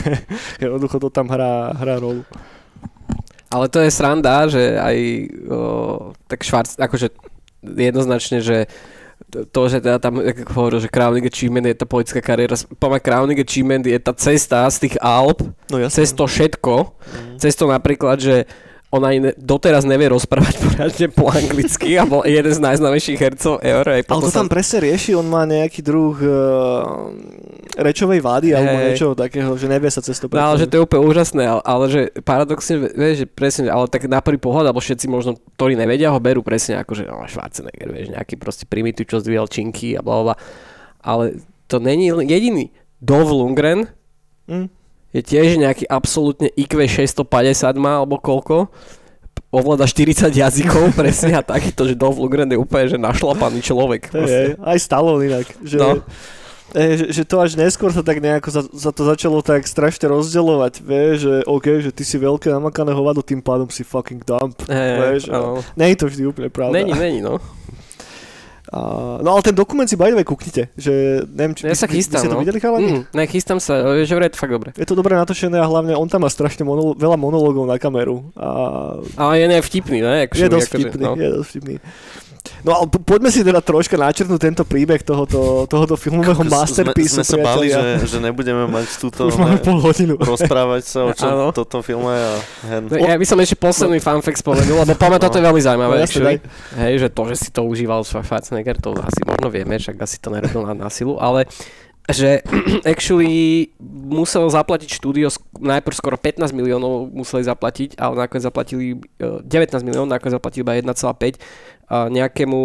jednoducho to tam hrá, hrá rolu. Ale to je sranda, že aj o, tak Schwarz, akože jednoznačne, že to- že teda tam hovoril, že Crowning Achievement je tá politická kariéra, poďme Crowning Achievement je tá cesta z tých Alp, No cez to všetko, Mm. cez to napríklad, že on aj ne, doteraz nevie rozprávať poriadne po anglicky a bol jeden z najznámejších hercov ever. Aj Ale to tam presne rieši, on má nejaký druh uh, rečovej vády alebo Hej. niečo takého, že nevie sa cez to No ale že to je úplne úžasné, ale, ale že paradoxne, vieš, že presne, ale tak na prvý pohľad, alebo všetci možno, ktorí nevedia, ho berú presne ako, že no, Schwarzenegger, vieš, nejaký proste primitív, čo zdvíjal činky a bla. Ale to není jediný. Dolph Lundgren Hm? Je tiež nejaký absolútne IQ 650 má, alebo koľko. Ovláda 40 jazykov, presne a takýto, že Dolph Lundgren je úplne, že našlapaný človek. Proste. hej, aj Stallone inak. Že, No. eh, že, že to až neskôr sa tak nejako za, za to začalo tak strašne rozdeľovať, vieš, že OK, že ty si veľké namakané hovado, tým pádom si fucking dump. Hej, vieš, áno. Nie je to vždy úplne pravda. Není, není, no. A, no ale ten dokument si way kúknite, že neviem, či Ja sa chystám, ste to no. videli chalani? Mm, ne, chystám sa, že vraj je to fakt dobre. Je to dobre natočené a hlavne on tam má strašne monolo- veľa monológov na kameru. A Ale je ne vtipný, ne? Akože, je dosť akože, vtipný, no. je dosť vtipný. No ale po- poďme si teda troška načrtnúť tento príbeh tohoto, tohoto filmového masterpiece. Sme, sme sa báli, že, že nebudeme mať túto Už máme pol hodinu. rozprávať sa o čom toto filme a hen. No, ja by som ešte posledný fun fact spomenul, lebo poďme, toto je veľmi zaujímavé. No, jasne. Hej, že to, že si to užíval Schwarzenegger, to asi možno vieme, však asi to nerobil na násilu, ale že actually musel zaplatiť štúdio najprv skoro 15 miliónov museli zaplatiť, ale nakoniec zaplatili eh, 19 miliónov, nakoniec zaplatili iba 1,5 eh, nejakému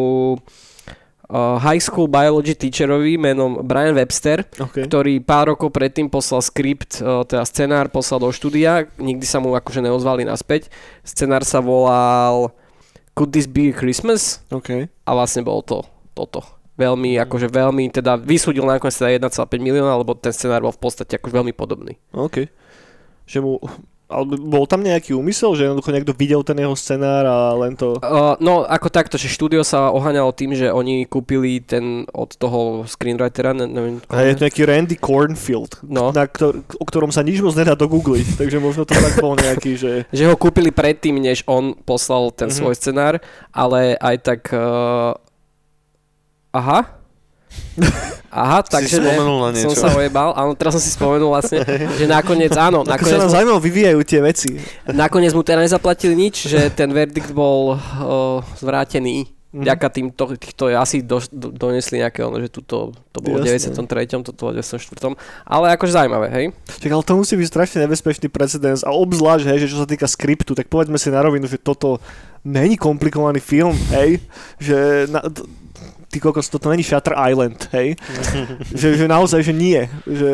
eh, high school biology teacherovi menom Brian Webster, Okay. ktorý pár rokov predtým poslal skript, e, teda scenár poslal do štúdia, nikdy sa mu akože neozvali naspäť. Scenár sa volal Could This Be Christmas? Okay. A vlastne bolo to toto. Veľmi, akože veľmi, teda vysúdil nakoniec teda 1,5 milióna, lebo ten scenár bol v podstate akože veľmi podobný. OK. Že mu, ale bol tam nejaký úmysel, že jednoducho niekto videl ten jeho scenár a len to... Uh, no, ako takto, že štúdio sa oháňalo tým, že oni kúpili ten od toho screenwritera, ne, neviem, A je to nejaký Randy Cornfield, No. na ktor- o ktorom sa nič moc nedá dogoogliť, takže možno to tak bol nejaký, že... že ho kúpili predtým, než on poslal ten Mhm. svoj scenár, ale aj tak... Uh... Aha. Aha, takže ne, spomenul na som niečo. sa ojebal. Áno, teraz som si spomenul vlastne, že nakoniec, áno, Ako sa nakoniec nám mu, zaujímavo vyvíjajú tie veci. nakoniec mu teda nezaplatili nič, že ten verdikt bol o, zvrátený. Mhm. Vďaka týmto, týchto asi do, do, donesli nejaké ono, že tuto, to bolo v Jasné. 93., toto bolo v 94. Ale akože zaujímavé, hej? Čak, ale to musí byť strašne nebezpečný precedens a obzvlášť, hej, že čo sa týka skriptu, tak povedzme si na rovinu, že toto není komplikovaný film, hej, že na, t- ty kokos, toto není Shutter Island, hej, že, že naozaj, že nie, že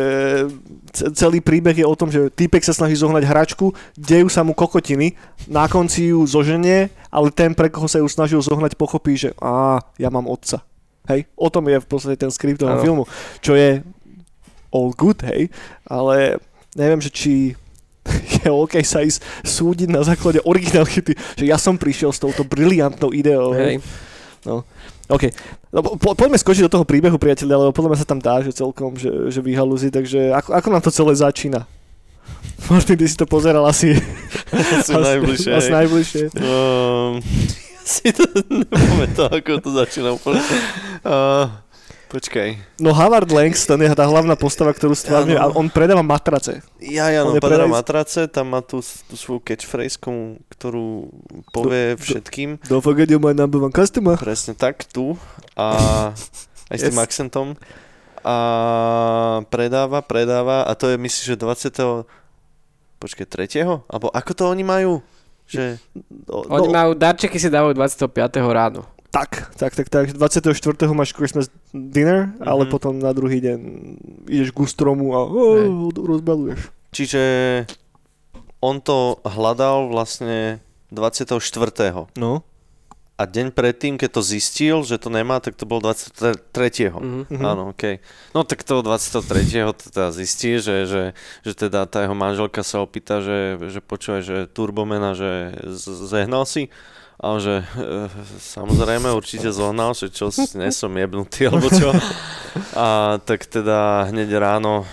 ce- celý príbeh je o tom, že týpek sa snaží zohnať hračku, dejú sa mu kokotiny, na konci ju zoženie, ale ten, pre koho sa ju snažil zohnať, pochopí, že á, ja mám otca. Hej, o tom je v podstate ten skript toho filmu, čo je all good, hej, ale neviem, že či je OK sa ísť súdiť na základe originality, že ja som prišiel s touto briliantnou ideou. Hej. hej. OK. No, po, poďme skočiť do toho príbehu, priateľe, lebo podľa mňa sa tam dá, že celkom, že, že vyhalúzi, takže ako, ako nám to celé začína? Martin, ty si to pozeral asi, Asi najbližšie. asi najbližšie. Um, si to nepamätám, ako to začína úplne. Uh, počkaj. No Howard Langston je tá hlavná postava, ktorú stvárňuje a on predáva matrace. Ja, ja, On no, padá predaj- matrace, tam má tú, tú svoju catchphrase, ktorú povie všetkým. Don't forget you're my number one customer. Presne tak, tu. A aj s tým Yes. akcentom. A predáva, predáva. A to je, myslíš, že 20. Počkaj, 3. Alebo ako to oni majú? Že... No, Oni majú, darčeky si dávajú 25. ráno. Tak, tak, tak, tak. 24. máš Christmas dinner, ale Mhm. potom na druhý deň ideš ku stromu a oh, rozbaluješ. Čiže on to hľadal vlastne 24. No. A deň predtým, keď to zistil, že to nemá, tak to bol 23. Mhm. Mhm. Áno, okej. No tak toho 23. to teda zistí, že, že, že teda tá jeho manželka sa opýta, že, že počúvaj, že turbomena, že z- zehnal si? A on, že e, samozrejme určite zohnal, že čo, nesom jebnutý, alebo čo. A tak teda hneď ráno e,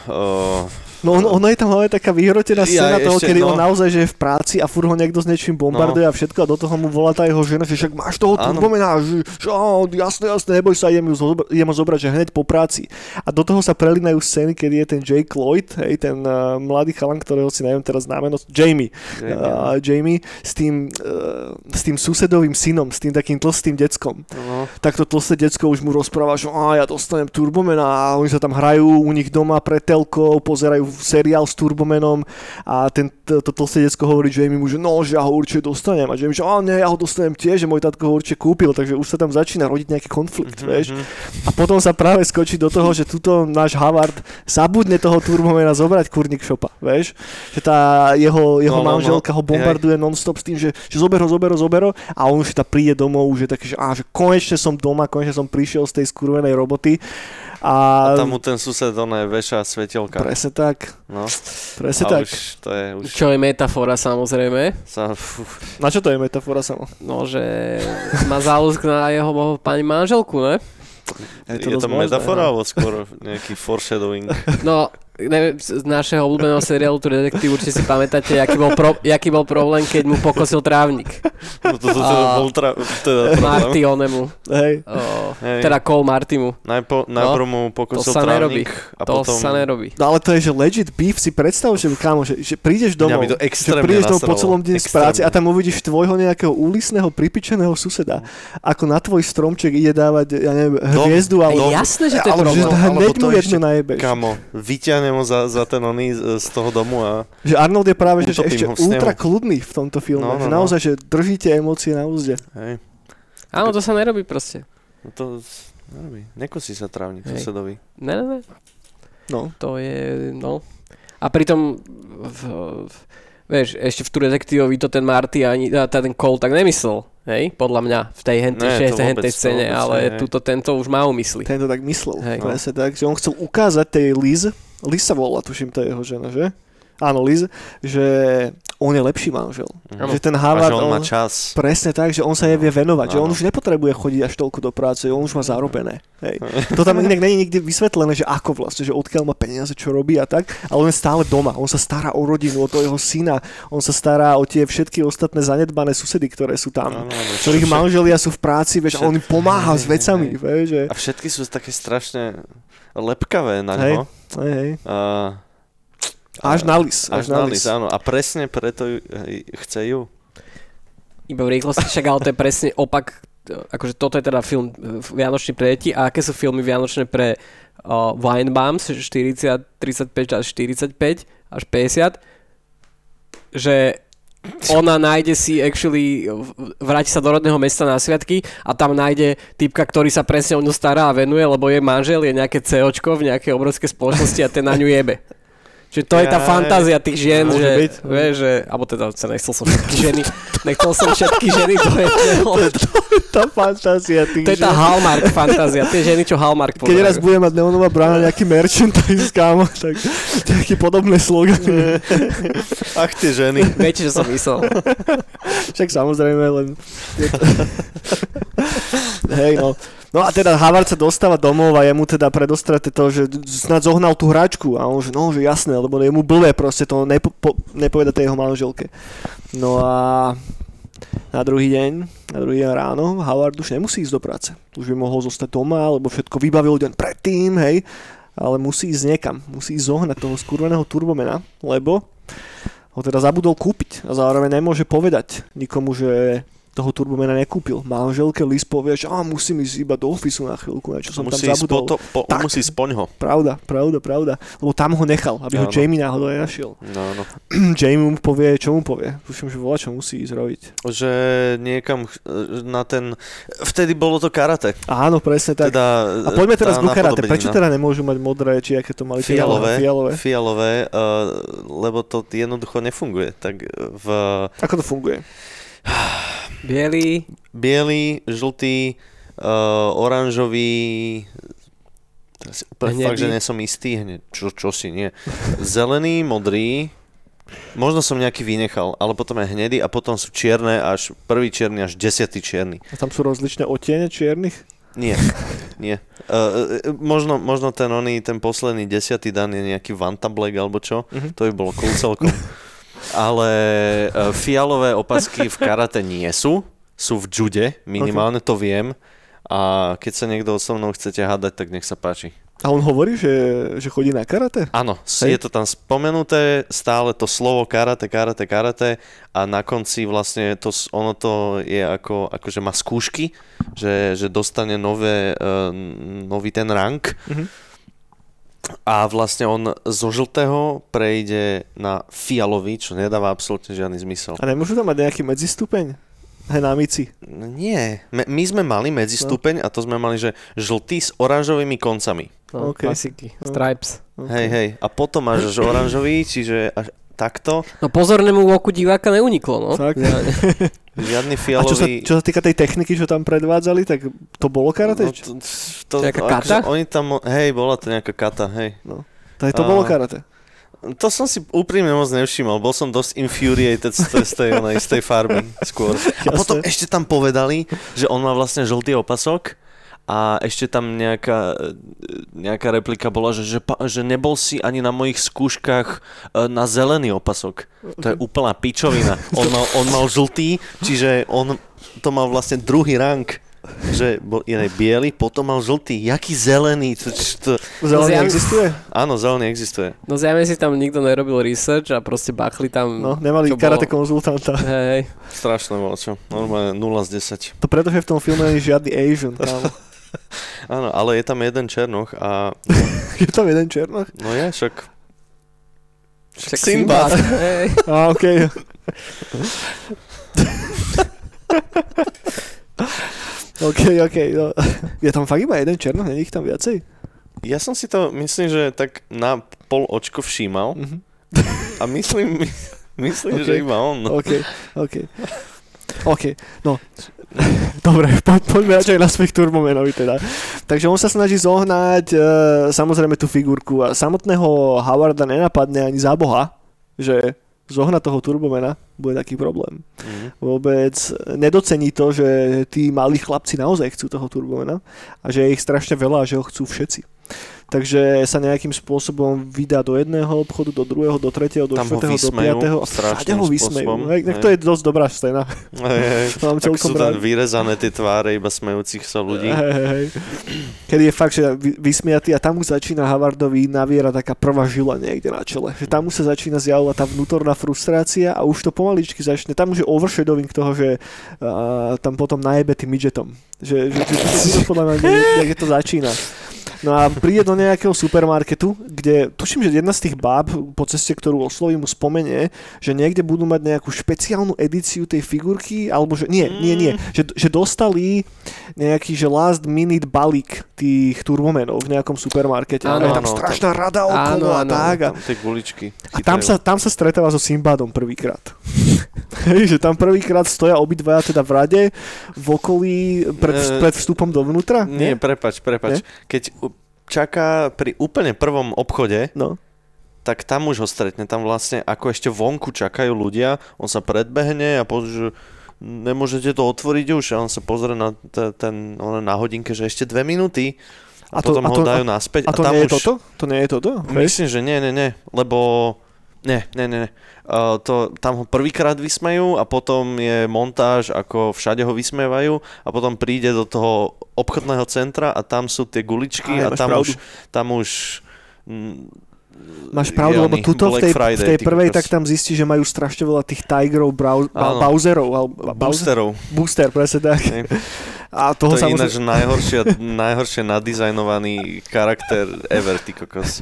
No on, ona je tam hlavne taká vyhrotená Ja, scéna toho, ešte, kedy no. on naozaj že je v práci a furt ho niekto s niečím bombarduje a všetko a do toho mu volá tá jeho žena, že však máš toho turbomena, že, že jasné, jasné, neboj sa, idem, ju zobra- idem ho zobrať, že hneď po práci. A do toho sa prelinajú scény, kedy je ten Jake Lloyd, hej, ten uh, mladý chalan, ktorého si neviem teraz znameno, Jamie, Jamie, uh, Jamie s tým, uh, s tým susedovým synom, s tým takým tlstým deckom. no, tak to tlsté decko už mu rozpráva, že á, ja dostanem Turbomena a oni sa tam hrajú u nich doma pre telkou, pozerajú seriál s Turbomenom a ten, to, to tlsté decko hovorí Jamie mu, že no, že ja ho určite dostanem a Jamie, že nie, ja ho dostanem tiež, že môj tatko ho určite kúpil, takže už sa tam začína rodiť nejaký konflikt, Mhm, vieš. mhm. A potom sa práve skočí do toho, že tuto náš Havard zabudne toho Turbomena zobrať kurník šopa, vieš. Že tá jeho, jeho No, no, no. manželka ho bombarduje non-stop s tým, že, že zober ho, zober ho, zober ho a on už tá príde domov, už je taký, že, á, že konečne som doma, konečne som prišiel z tej skurvenej roboty. A, A tam mu ten sused oné veša svetelka. presne tak, No, presne a tak. už to je už Čo je metafora samozrejme. sa, Na čo to je metafora samo? No, že má záľusk na jeho pani manželku, ne? je to to, dosť možné, metafora no. alebo skôr nejaký foreshadowing? No, neviem, z našeho obľúbeného seriálu Tu detektív určite si pamätáte, aký bol, pro, aký bol problém, keď mu pokosil trávnik. No to, to, to bol tra, teda problém. Marty onemu. Hej, O, Hej. teda Cole Martimu. Najpo, najprv mu To pokosil sa nerobí. trávnik a To potom... sa nerobí. No ale to je, že legit beef, si predstav, že kámo, že, že prídeš domov, to že prídeš domov po celom deň z Extrémne. práce a tam uvidíš tvojho nejakého úlisného, pripičeného suseda, ako na tvoj stromček ide dávať, ja neviem, hviezdu, Ej, alebo, jasné, že to je že problém. hneď Alebo to mu jednu najebeš. Kamo, vyťahnem ho za, za ten oný z, z toho domu a... Že Arnold je práve že, že ešte ultra kľudný v tomto filme, No, no, že no. naozaj, že držíte emócie na úzde. Hej, Áno, to sa nerobí proste. no to... Nerobí. Nekosí sa trávnik Hej. susedovi. Ne, ne, ne. No. To je, no. A pritom, v, v, vieš, ešte v tu detektívovi to ten Marty ani a ten Cole tak nemyslel, hej? Podľa mňa, v tej hentej, Ne, tej, vôbec, hentej to scéne, vôbec ale hej. tuto tento už má úmysly. Ten to tak myslel. Hej. Presne tak, že on chcel ukázať tej Liz, Liz sa volá, tuším, to je jeho žena, že? Áno, Liz, že on je lepší manžel. Mhm. Že ten A Harvard, že on má čas. presne tak, že on sa je vie venovať, že on už nepotrebuje chodiť až toľko do práce, on už má zarobené. Hej. To tam inak je nikdy vysvetlené, že ako vlastne, že odkiaľ má peniaze, čo robí a tak, ale on je stále doma, on sa stará o rodinu, o toho jeho syna, on sa stará o tie všetky ostatné zanedbané susedy, ktoré sú tam. Áno, áno, ktorých všet- manželia sú v práci, vieš, a on im pomáha s Hej, hej, vecami, hej. vieš, že... A všetky sú také strašne lepkavé na Hej. ňo. Hej, hej. A, Až na lis, až na lis, áno. A presne preto ju, chce ju. Iba v rýchlosti, však ale to je presne opak, akože toto je teda film eh, Vianočný pre deti a aké sú filmy Vianočné pre uh, Weinbaums, 40, 35 až 45 až 50, že ona nájde si actually, vráti sa do rodného mesta na sviatky a tam nájde typka, ktorý sa presne o ňu stará a venuje, lebo jej manžel je nejaké COčko v nejakej obrovskej spoločnosti a ten na ňu jebe. Čiže to je tá fantázia tých žien, Môže že, byť. vieš, že, alebo teda sa nechcel som všetky ženy, nechcel som všetky ženy do jedného. Tá fantázia tých To je tá. Hallmark fantázia, tie ženy, čo Hallmark Keď raz bude mať Neonová brána nejaký merchandise, kámo, tak nejaké podobné slogany. Ach, tie ženy. Viete, čo som myslel. Však samozrejme, len... je to- Hej, no. No a teda Havard sa dostáva domov a jemu teda predostrate to, že snad zohnal tú hračku a on že no, že jasné, lebo je mu blbé proste to nepo, po, nepoveda tej jeho manželke. No a na druhý deň, na druhý deň ráno Howard už nemusí ísť do práce. Už by mohol zostať doma, lebo všetko vybavil deň predtým, hej. Ale musí ísť niekam. Musí ísť zohnať toho skurveného turbomena, lebo ho teda zabudol kúpiť a zároveň nemôže povedať nikomu, že toho turbomena nekúpil. Manželke Liz povie, že á, musím ísť iba do ofisu na chvíľku, niečo som musí tam ísť po zabudol. to, po, Tak. musí spoň ho. Pravda, pravda, pravda. Lebo tam ho nechal, aby ho Áno. Jamie náhodou nenašiel. No, no. Jamie mu povie, čo mu povie? Tuším, že volá, čo musí ísť robiť. Že niekam na ten... Vtedy bolo to karate. Áno, presne tak. Teda, a poďme teraz ku karate. Prečo teda nemôžu mať modré, či aké to mali? Fialové, fialové? fialové uh, lebo to jednoducho nefunguje. Tak v Ako to funguje? Bielý, biely, žltý, uh, oranžový, teraz úplne fakt, že nie som istý, hneď, čo, čo si nie. Zelený, modrý, možno som nejaký vynechal, ale potom je hnedý a potom sú čierne, až prvý čierny, až desiatý čierny. A tam sú rozličné odtiene čiernych? Nie, nie. Uh, možno, možno ten oný, ten posledný desiatý dan je nejaký Vanta Black alebo čo, Mhm. to by bolo cool celkom. Ale uh, fialové opasky v karate nie sú, sú v jude, minimálne to viem. A keď sa niekto so mnou chcete hádať, tak nech sa páči. A on hovorí, že, že chodí na karate? Áno, Hej. je to tam spomenuté, stále to slovo karate, karate, karate a na konci vlastne to, ono to je ako, ako že má skúšky, že, že dostane nové, uh, nový ten rank Mhm. A vlastne on zo žltého prejde na fialový, čo nedáva absolútne žiadny zmysel. A nemôžu tam mať nejaký medzistupeň? Hej, na mici. No Nie, my sme mali medzistupeň a to sme mali, že žltý s oranžovými koncami. no, OK. klasiky, stripes. Hej, hej. A potom máš až oranžový, čiže až takto. No pozornému oku diváka neuniklo, no. Tak. Žiadny A čo sa, fialový... čo sa týka tej techniky, čo tam predvádzali, tak to bolo karate? No, No, to, to, Nejaká akože kata? Oni tam, hej, bola to nejaká kata, hej. tak to bolo a- karate. To som si úprimne moc nevšimol, bol som dosť infuriated z tej, z tej, onej, z tej farby skôr. A potom ešte tam povedali, že on má vlastne žltý opasok a ešte tam nejaká, nejaká replika bola, že, že, že nebol si ani na mojich skúškach e, na zelený opasok. To je úplná pičovina. On mal, on mal žltý, čiže on to mal vlastne druhý rank že bol jeden biely, potom mal žltý. Jaký zelený? To, to, Zelený zjavne- existuje? áno, zelený existuje. No zjavne si tam nikto nerobil research a proste bachli tam... No, nemali karate bolo. konzultanta. Hej, Strašné bolo, čo? Normálne 0 z 10. To preto, že v tom filme je žiadny Asian, kámo. Áno, ale je tam jeden černoch a... Je tam jeden černoch? No je, však... však Sinbad. Hej. Á, okej. OK, OK. No. Je tam fakt iba jeden černoch, není ich tam viacej? Ja som si to, myslím, že tak na pol očko všímal Mhm. a myslím, myslím Ok. že iba on. No. OK, OK. OK, no. Dobre, po, poďme radšej naspäť k Turbomenovi teda. Takže on sa snaží zohnať e, samozrejme tú figurku a samotného Howarda nenapadne ani za boha, že zohnať toho Turbomena bude taký problém. Mhm. Vôbec nedocení to, že tí malí chlapci naozaj chcú toho Turbomena a že je ich strašne veľa a že ho chcú všetci. Takže sa nejakým spôsobom vydá do jedného obchodu, do druhého, do tretieho, do Tam štvrtého, do piatého všade ho vysmejú. Hej, tak to je dosť dobrá scéna. Hej, hej. Mám Tak sú tam rád. vyrezané tie tváre iba smejúcich sa ľudí. Hej. Kedy je fakt, že vy- vysmiatý a tam už začína Havardovi naviera taká prvá žila niekde na čele. Že tam už sa začína zjavovať tá vnútorná frustrácia a už to pomaličky začne. Tam už je overshadowing toho, že uh, tam potom najebe tým midgetom. Že, že, že, že to podľa mňa nie, jak to začína. No a príde do nejakého supermarketu, kde tuším, že jedna z tých báb po ceste, ktorú osloví, mu spomenie, že niekde budú mať nejakú špeciálnu edíciu tej figurky, alebo že nie, nie, nie, že, že dostali nejaký že last minute balík tých turbomenov v nejakom supermarkete. Áno, a je tam áno, strašná rada okolo Áno, a tak. A, Tam tie guličky. a tam, sa, tam sa stretáva so Simbadom prvýkrát. Hej, že tam prvýkrát stoja obidvaja teda v rade v okolí pred, pred vstupom dovnútra? Nie, prepač, prepač. Keď u- čaká pri úplne prvom obchode, No. tak tam už ho stretne. Tam vlastne ako ešte vonku čakajú ľudia, on sa predbehne a pozrie, že nemôžete to otvoriť už a on sa pozrie na, te- ten, on na hodinke, že ešte dve minúty a, A to- potom a ho to- dajú naspäť. A to tam nie je už, toto? To nie je toto? Hej? Myslím, že nie, nie, nie, lebo... Nie, nie, nie. nie. Uh, to, tam ho prvýkrát vysmejú a potom je montáž, ako všade ho vysmievajú a potom príde do toho obchodného centra a tam sú tie guličky Aj, a tam pravdu. už, tam už mm, Máš pravdu, je lebo tuto v Black tej, Friday, v tej prvej tak tam zistí, že majú strašne veľa tých Tigerov, brau, Áno. Bowserov. Alebo, boosterov. booster, presne tak. Hej. A To toho je samozrejme... ináč najhoršia, najhoršie nadizajnovaný charakter ever, ty kokos.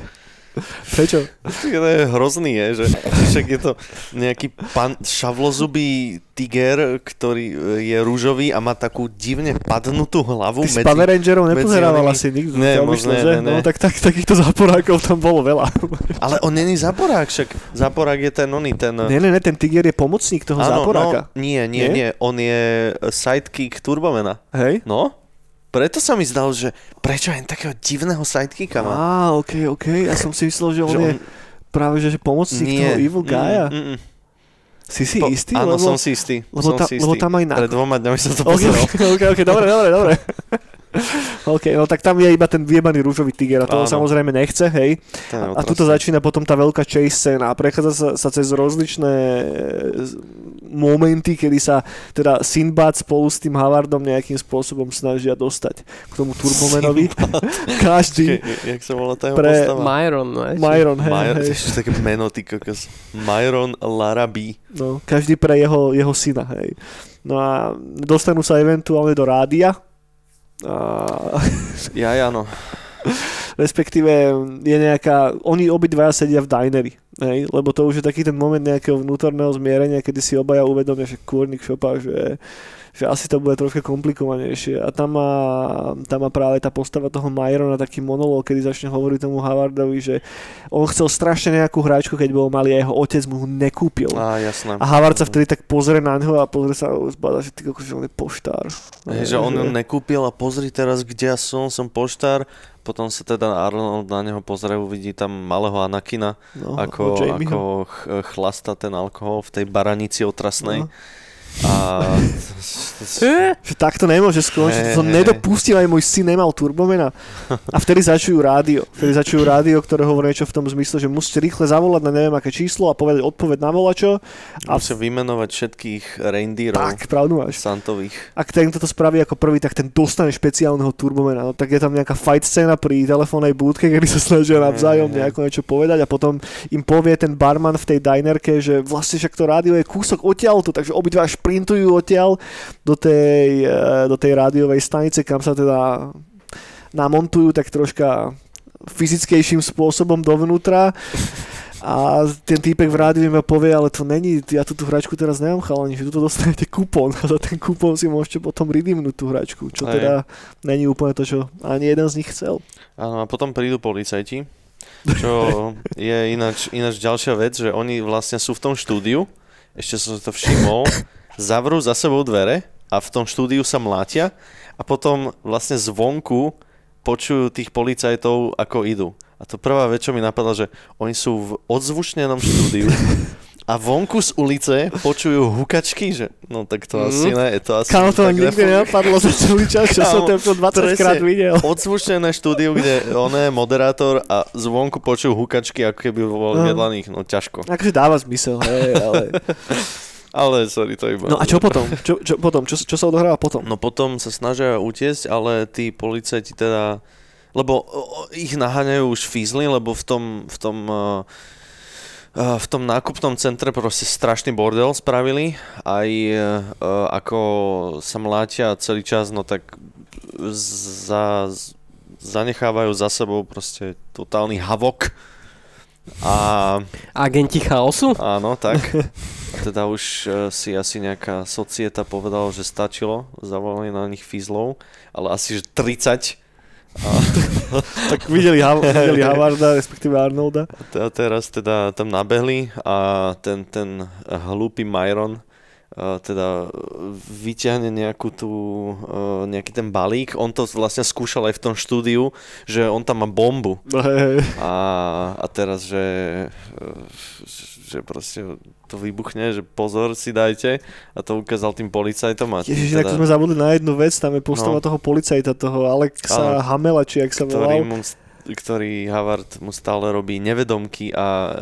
Prečo? To je hrozný, je, že však je to nejaký pan, šavlozubý tiger, ktorý e, je rúžový a má takú divne padnutú hlavu Ty si Power Rangerov medzi nepozerával onými- asi nikto. By možné, ne, ne. No tak, tak takýchto záporákov tam bolo veľa. Ale on není zaporák, však zaporák je ten oný, ten... nie, nie, nie, ten Tiger je pomocník toho záporáka. no, nie, nie, Nie? nie, on je sidekick Turbomena. Hej? No, preto sa mi zdalo, že prečo aj takého divného sidekicka má? Á, ok, ok. Ja som si myslel, že on Že je práve že, že pomocník toho Evil Guy'a. Mm, mm, mm. Si si Po- istý? Áno, lebo... som si istý. lebo som ta- si lebo istý. tam aj na- Pred dvoma dňami som to OK, pozeral. OK, OK, dobre, dobre, dobre. OK, no tak tam je iba ten vyjebaný rúžový tiger a toho Áno. samozrejme nechce, hej. A, a tuto otrasný. začína potom tá veľká chase scéna a prechádza sa, sa cez rozličné e, momenty, kedy sa teda Sinbad spolu s tým Havardom nejakým spôsobom snažia dostať k tomu Turbomenovi. Každý. Počkej, Jak sa volá tá Pre postava? Myron, no, Myron, hej, Myron, hej. ešte také meno, ty kokos. Myron Laraby. No, každý pre jeho, jeho syna, hej. No a dostanú sa eventuálne do rádia. A, Ja, ja, no. respektíve je nejaká, oni obidvaja sedia v dinery, hej, lebo to už je taký ten moment nejakého vnútorného zmierenia, kedy si obaja uvedomia, že kúrnik šopa, že, že asi to bude troška komplikovanejšie a tam má, tam má práve tá postava toho Myrona taký monológ, kedy začne hovoriť tomu Havardovi, že on chcel strašne nejakú hráčku, keď bol malý a jeho otec mu ho nekúpil. Á, jasné. A Havard sa vtedy tak pozrie na ňo a pozrie sa a zbada, že ty kokos, on je poštár. Je, že on ju nekúpil a pozri teraz, kde ja som, som poštár. Potom sa teda Arnold na neho pozrie, uvidí tam malého Anakina, no, ako, Jamieho. ako ch- chlasta ten alkohol v tej baranici otrasnej. No. A Že takto nemôže skončiť, to hej, nedopustím, aj môj syn nemal turbomena. A vtedy začujú rádio. Vtedy začujú rádio, ktoré hovorí niečo v tom zmysle, že musíte rýchle zavolať na neviem aké číslo a povedať odpoveď na volačo. A musia vymenovať všetkých reindeerov tak, pravdu máš. santových. Ak ten, kto to spraví ako prvý, tak ten dostane špeciálneho turbomena. No, tak je tam nejaká fight scéna pri telefónnej búdke, kedy sa snažia navzájom nejako niečo povedať a potom im povie ten barman v tej dinerke, že vlastne však to rádio je kúsok odtiaľto, takže obidva šprintujú odtiaľ do tej, eh, do tej rádiovej stanice, kam sa teda namontujú tak troška fyzickejším spôsobom dovnútra a ten týpek v rádiu mi povie, ale to není, ja tú, tú hračku teraz nemám chalani, že tu dostanete kupón a za ten kupón si môžete potom redeemnúť tú hračku, čo Hej. teda není úplne to, čo ani jeden z nich chcel. Áno, a potom prídu policajti, čo je ináč, ináč ďalšia vec, že oni vlastne sú v tom štúdiu, ešte som to všimol, zavrú za sebou dvere a v tom štúdiu sa mlátia a potom vlastne zvonku počujú tých policajtov, ako idú. A to prvá vec, čo mi napadla, že oni sú v odzvučnenom štúdiu a vonku z ulice počujú hukačky, že no tak to asi Mhm. ne, to asi Kámo, to nikdy nefunguje. nenapadlo za celý čas, čo som to 20 krát videl. Odzvučnené štúdiu, kde on je moderátor a zvonku počujú hukačky, ako keby bol No. vedlaných, no ťažko. Akože dáva zmysel, hej, ale... Ale sorry, to iba... No a čo potom? Čo, čo potom? Čo, čo sa odohráva potom? No potom sa snažia utiecť, ale tí policajti teda... Lebo ich naháňajú už fízly, lebo v tom, v tom, uh, uh, v tom nákupnom centre proste strašný bordel spravili. Aj uh, ako sa mlátia celý čas, no tak za, zanechávajú za sebou proste totálny havok. A Agenti chaosu? Áno, tak. A teda už eh, si asi nejaká societa povedala, že stačilo, zavolali na nich fízlov, ale asi že 30. A, Tak videli, Hav- videli Havarda, respektíve Arnolda. a teraz teda tam nabehli a ten, ten hlúpy Myron teda vyťahne nejakú tú, eh, nejaký ten balík. On to vlastne skúšal aj v tom štúdiu, že on tam má bombu. No, hej. A, a teraz, že, že proste to vybuchne, že pozor si dajte a to ukázal tým policajtom a Ježiš, teda, sme zabudli na jednu vec, tam je postava No. toho policajta, toho Alexa Áno. Hamela, či jak sa ktorý, volal. mu, ktorý Havard mu stále robí nevedomky a e,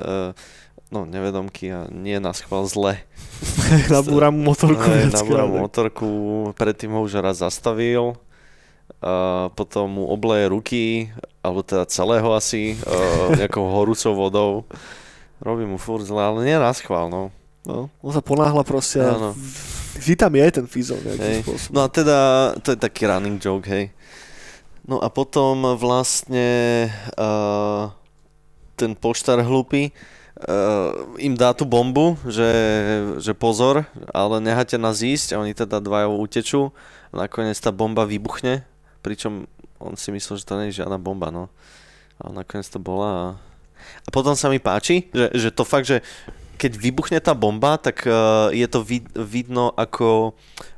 no nevedomky a nie na schvál zle. Nabúra mu motorku. Hej, viackrát, Nabúra mu tak. motorku, predtým ho už raz zastavil, a potom mu obleje ruky, alebo teda celého asi, e, nejakou horúcou vodou. Robí mu furt zle, ale nie na schvál, no. No, on sa ponáhla proste. Áno. Vždy tam je ten fizol nejakým Hej. spôsobom. No a teda, to je taký running joke, hej. No a potom vlastne uh, ten poštár hlupý uh, im dá tú bombu, že, že pozor, ale necháte nás ísť a oni teda dvaja utečú a nakoniec tá bomba vybuchne, pričom on si myslel, že to nie je žiadna bomba, no. Ale nakoniec to bola a, a potom sa mi páči, že, že to fakt, že keď vybuchne tá bomba, tak uh, je to vid- vidno ako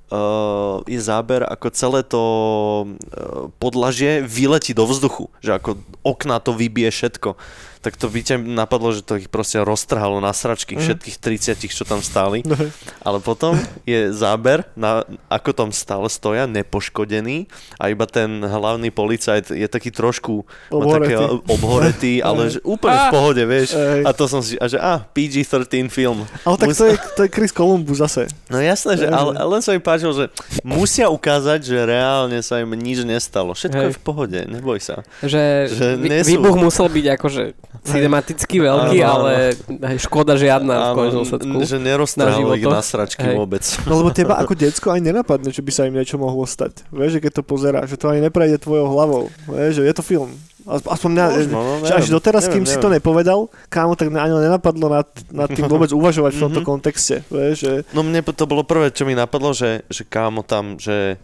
uh, je záber, ako celé to uh, podlažie vyletí do vzduchu, že ako okná to vybije všetko. Tak to by ťa napadlo, že to ich proste roztrhalo na sračky, Mhm. všetkých 30, čo tam stáli. No. Ale potom je záber, na, ako tam stále stoja, nepoškodený a iba ten hlavný policajt je taký trošku má Obhoretý. také obhoretý, ale že úplne v Á. pohode, vieš. Hej. A to som si, a že a, PG-13 film. Ale tak Mus- to je, to je Chris Columbus zase. No jasné, že, ale, len sa mi páčilo, že musia ukázať, že reálne sa im nič nestalo. Všetko Hej. je v pohode, neboj sa. Že, Že vy- nie sú- výbuch musel byť akože cinematicky veľký, Áno, áno. ale hej, škoda žiadna v konečnom n- sledku. že na ich životoch. na sračky Hej. vôbec. No lebo teba ako decko aj nenapadne, že by sa im niečo mohlo stať. Vieš, že keď to pozeráš, že to ani neprejde tvojou hlavou. Vieš, že je to film. As- Aspoň mňa, Možno, no, že až neviem, doteraz, kým neviem, si to neviem. nepovedal, kámo, tak mňa ani nenapadlo nad, nad tým vôbec uvažovať v tomto Mhm. kontexte. Vieš, že No mne to bolo prvé, čo mi napadlo, že, že kámo tam, že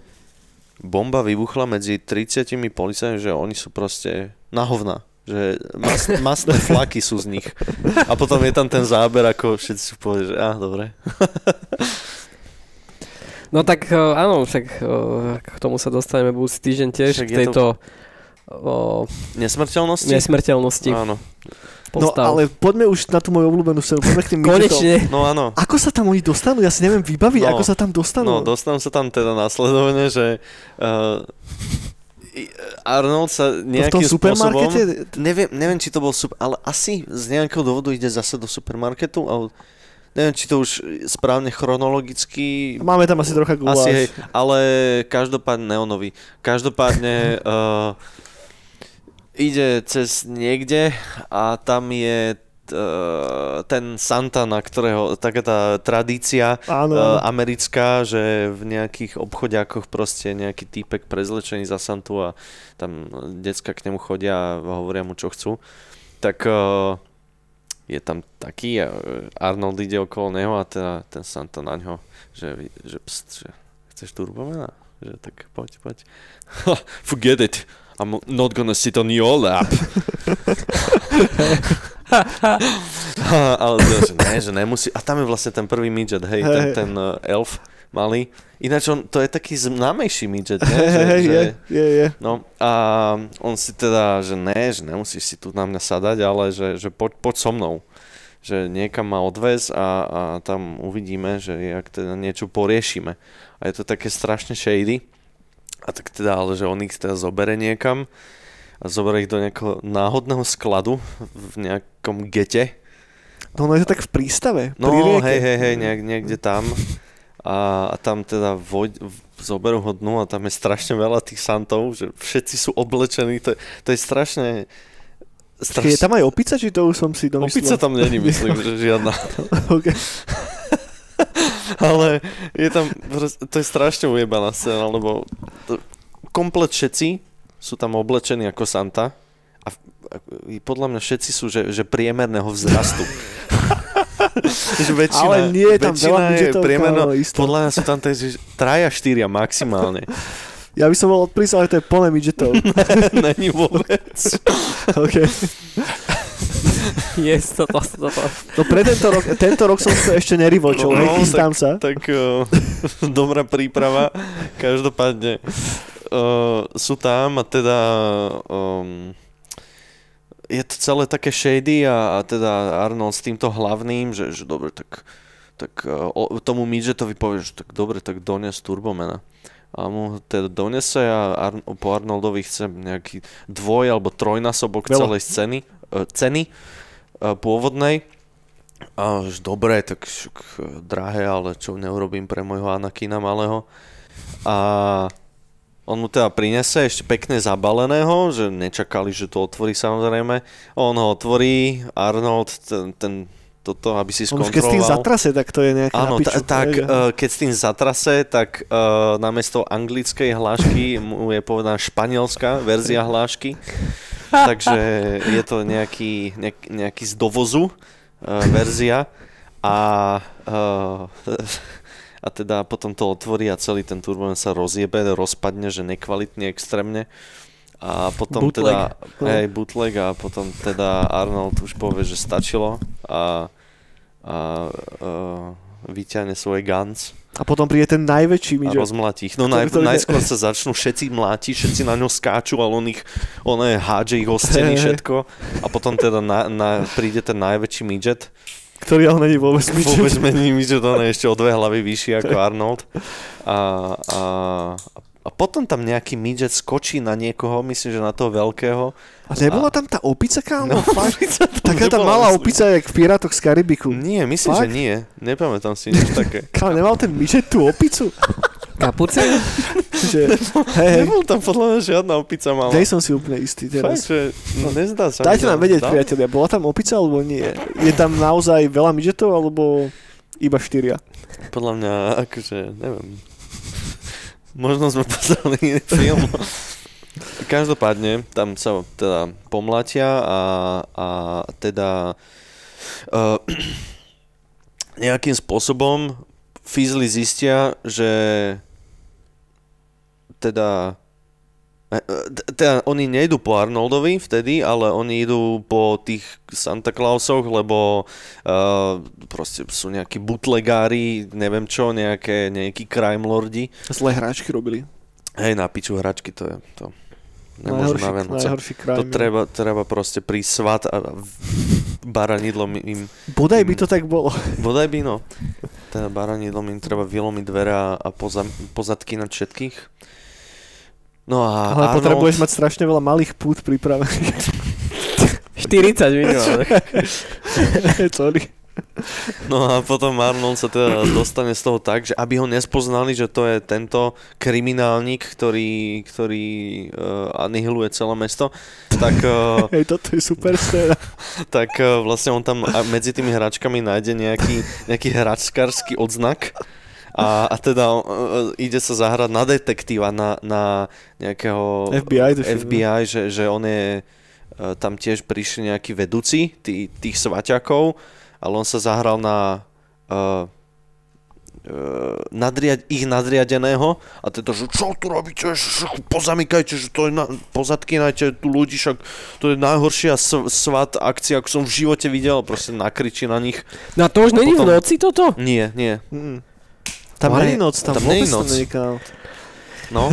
bomba vybuchla medzi 30 policajmi, že oni sú proste na hovna. Že mas, masné flaky sú z nich. A potom je tam ten záber, ako všetci sú povedali, že á, dobre. No tak eh, áno, však eh, k tomu sa dostaneme budúci týždeň tiež Však k je to- tejto o, Nesmrteľnosti? nesmrteľnosti Áno. No postav. ale poďme už na tú moju obľúbenú scénu, poďme k tým. Konečne. No áno. Ako sa tam oni dostanú? Ja si neviem vybaviť, No. ako sa tam dostanú. No, dostanú sa tam teda následovne, že uh, Arnold sa to v tom nejakým spôsobom... supermarkete? Neviem, neviem, či to bol super, ale asi z nejakého dôvodu ide zase do supermarketu, ale neviem, či to už správne chronologicky... Máme tam asi trocha guláš. Asi hej, ale každopádne neonový. Každopádne uh, ide cez niekde a tam je ten Santa, na ktorého, taká tá tradícia Áno, uh, áno. americká, že v nejakých obchodiakoch proste nejaký týpek prezlečený za Santu a tam decka k nemu chodia a hovoria mu, čo chcú. Tak uh, je tam taký a Arnold ide okolo neho a teda ten Santa na ňo, že, že, pst, že chceš turbomena? Že tak poď, poď. Forget it. I'm not gonna sit on your lap. ale to, že ne, že nemusí. A tam je vlastne ten prvý midget, hej, Hej. ten, ten uh, elf, malý. Ináč on, to je taký známejší midget, ne? Že, Hej, že, je, je, je. No a on si teda, že ne, že nemusíš si tu na mňa sadať, ale že, že poď, poď so mnou. Že niekam ma odvez a, a tam uvidíme, že jak teda niečo poriešime. A je to také strašne shady. A tak teda, ale že on ich teda zobere niekam a zoberie ich do nejakého náhodného skladu v nejakom gete. No ono je to tak v prístave. No, rieke. hej, hej, hej, nejak, niekde tam. A, a tam teda voj, zoberú ho dnu a tam je strašne veľa tých santov, že všetci sú oblečení, to, je- to je strašne... Počkej, je tam aj opica, či to už som si domyslel? Opica tam není, myslím, že žiadna. okay. Ale je tam, to je strašne ujebaná scéna, lebo to, komplet všetci sú tam oblečení ako Santa a, podľa mňa všetci sú, že, že priemerného vzrastu. že väčšina, Ale nie je tam väčšina veľa je priemerno, podľa mňa sú tam tak, že traja, štyria maximálne. Ja by som bol odprísal, ale to je plné midgetov. Není vôbec. okay. Yes, toto, toto. No pre tento rok, tento rok som to ešte nerivočil, No, chystám sa. Tak uh, dobrá príprava. Každopádne uh, sú tam a teda um, je to celé také shady a, a teda Arnold s týmto hlavným, že, že dobre, tak, tak uh, o, tomu Midgetovi povie, že tak dobre, tak dones Turbomena. A mu teda donese a Ar- po Arnoldovi chce nejaký dvoj alebo trojnásobok Veľa. celej scény, uh, ceny uh, pôvodnej. A už dobre, tak šuk, drahé, ale čo neurobím pre môjho Anakina malého. A on mu teda prinese ešte pekne zabaleného, že nečakali, že to otvorí samozrejme. On ho otvorí, Arnold, ten, ten toto, aby si On už keď s tým skontroloval. zatrase, tak to je nejaké Áno, na piču. ta, tak uh, keď s tým zatrase, tak uh, namiesto anglickej hlášky mu je povedaná španielská verzia hlášky. Takže je to nejaký, nejak, nejaký z dovozu uh, verzia a, uh, a teda potom to otvorí a celý ten turbomen sa rozjebe, rozpadne, že nekvalitne extrémne. A potom Bootleg. teda, No. hej, bootleg a potom teda Arnold už povie, že stačilo a, a uh, vyťahne svoje guns A potom príde ten najväčší a midget. rozmlatí ich. No naj, najskôr sa začnú všetci mlátiť, všetci na ňo skáču, ale on ich, on je hádže ich o steny všetko a potom teda na, na, príde ten najväčší midget. Ktorý ale není vôbec midget. Vôbec menej midget, on je ešte o dve hlavy vyšší ako Arnold. A, a, a potom tam nejaký midget skočí na niekoho, myslím, že na toho veľkého. A nebola tam tá opica, kámo? No, opica tam Taká tá malá myslím. opica, jak v Pirátoch z Karibiku. Nie, myslím, Fakt? že nie. Nepamätám si nič také. Kámo, nemal ten midget tú opicu? Kapuce? že, hej, hej, Nebol tam podľa mňa žiadna opica mala. nej som si úplne istý Fakt, teraz. že no, nezdá sa. Dajte nám vedieť, priatelia, bola tam opica alebo nie? Je tam naozaj veľa midgetov alebo iba štyria? Podľa mňa, akože, neviem. Možno sme pozreli iný film. Každopádne, tam sa teda pomlatia a, a teda uh, nejakým spôsobom Fizli zistia, že teda e, e, teda oni nejdu po Arnoldovi vtedy, ale oni idú po tých Santa Clausoch, lebo uh, proste sú nejakí bootlegári, neviem čo, nejaké, nejakí crime lordi. Zlé hráčky robili. Hej, na piču hračky, to je to. Nemôžu Najhorší, na Vianoce. najhorší kraj. To treba, treba proste prísť svat a baranidlom im, Bodaj by to tak bolo. bodaj by no, teda baranidlom im treba vylomiť dvere a, poza, pozadky nad všetkých. No a Ale Arnold, potrebuješ mať strašne veľa malých pút pripravených. 40 minimálne. Sorry. No a potom Arnold sa teda dostane z toho tak, že aby ho nespoznali, že to je tento kriminálnik, ktorý, ktorý uh, anihiluje celé mesto, tak, uh, Hej, toto je super scéna. tak uh, vlastne on tam medzi tými hračkami nájde nejaký, nejaký hračskársky odznak a, a teda uh, ide sa zahrať na detektíva, na, na nejakého FBI, FBI že, že on je, uh, tam tiež prišli nejakí vedúci tí, tých svaťakov, ale on sa zahral na uh, uh, nadriad, ich nadriadeného a teda, že čo tu robíte, že, že pozamykajte, že to je na, pozadkynajte tu ľudí, však to je najhoršia svat akcia, ako som v živote videl, proste nakričí na nich. No a to už není v noci toto? Nie, nie. Mm. Tam je noc, tam, tam vôbec noc. kámo. No,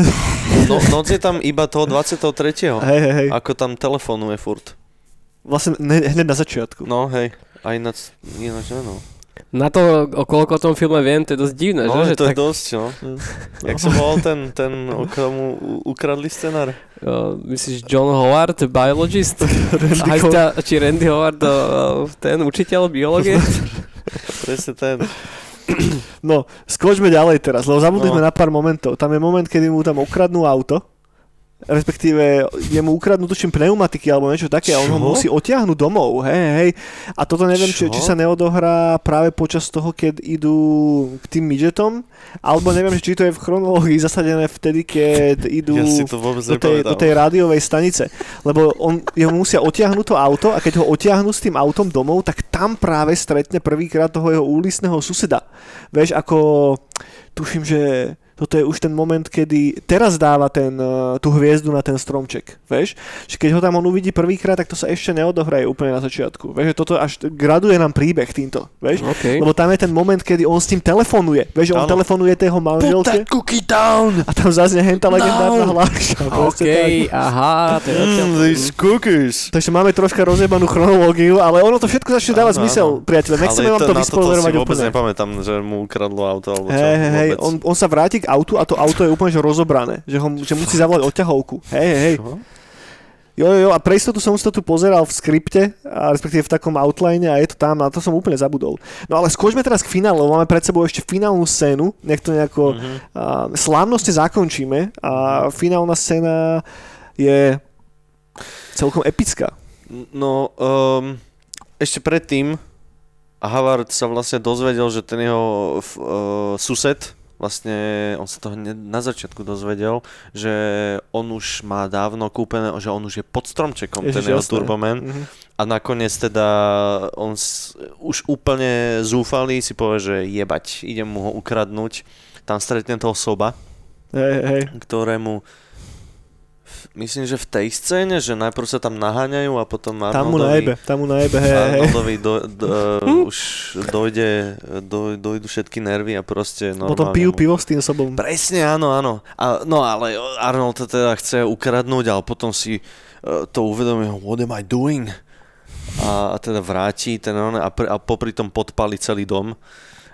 no, noc je tam iba toho 23. Hej, hej, hej. Ako tam telefonuje furt. Vlastne ne, hneď na začiatku. No hej, a ináč, ináč no. Na to, o koľko o tom filme viem, to je dosť divné, No, že? to že je dosť, no. Jak sa volal ten, ten, o komu u- ukradli scenár? Uh, myslíš John Howard, biologist? Randy Aj Howard. ta, či Randy Howard, uh, ten učiteľ biológie? Presne ten. No, skočme ďalej teraz, lebo zabudli No. sme na pár momentov. Tam je moment, kedy mu tam ukradnú auto, respektíve je mu ukradnú tuším pneumatiky alebo niečo také a on ho musí otiahnuť domov, hej, hej. A toto neviem, či, či sa neodohrá práve počas toho, keď idú k tým midgetom, alebo neviem, či to je v chronológii zasadené vtedy, keď idú Ja si to vôbec do tej, do tej rádiovej stanice. Lebo on, jeho musia otiahnuť to auto a keď ho otiahnu s tým autom domov, tak tam práve stretne prvýkrát toho jeho úlisného suseda. Vieš, ako tuším, že toto je už ten moment, kedy teraz dáva ten, eh, tú hviezdu na ten stromček, vieš? Že keď ho tam on uvidí prvýkrát, tak to sa ešte neodohraje úplne na začiatku. Vieš, že toto až graduje nám príbeh týmto, vieš? OK. Lebo tam je ten moment, kedy on s tým telefonuje. Vieš, on telefonuje tej jeho manželke cookie down! a tam zaznie henta legendárna hláška. OK, aha, to. Mm, these cookies. Takže máme troška rozjebanú chronológiu, ale ono to všetko začne dávať zmysel, priateľe. Nechceme Ale vám to na toto vyspoilerovať si vôbec úplne. nepamätám, že mu ukradlo auto alebo čo. Hej, hej, hej, vôbec. on, on sa vráti k autu a to auto je úplne že rozobrané, že, ho, že musí zavolať odťahovku. Hej, hej? Jo, jo, jo, a pre istotu som si to tu pozeral v skripte, a respektíve v takom outline a je to tam, a to som úplne zabudol. No ale skočme teraz k finále, lebo máme pred sebou ešte finálnu scénu, nech to nejako Mhm. uh, slávnostne zakončíme a finálna scéna je celkom epická. No, um, ešte predtým Havard sa vlastne dozvedel, že ten jeho uh, sused, vlastne on sa to hneď na začiatku dozvedel, že on už má dávno kúpené, že on už je pod stromčekom, Ježiš, ten jeho jasné. Turboman. Mhm. A nakoniec teda on s, už úplne zúfalý si povie, že jebať, idem mu ho ukradnúť. Tam stretne toho soba, hej, hej. ktorému myslím, že v tej scéne, že najprv sa tam naháňajú a potom Tam mu Arnoldovi, najebe, tam mu najebe, hej. Arnoldovi do, do, uh, už dojde, do, dojdu všetky nervy a proste normálne Potom pijú pivo s tým sobom. Presne, áno, áno. A, no ale Arnold to teda chce ukradnúť, ale potom si uh, to uvedomí, what am I doing? A, a teda vráti ten a, pr- a popri tom podpali celý dom.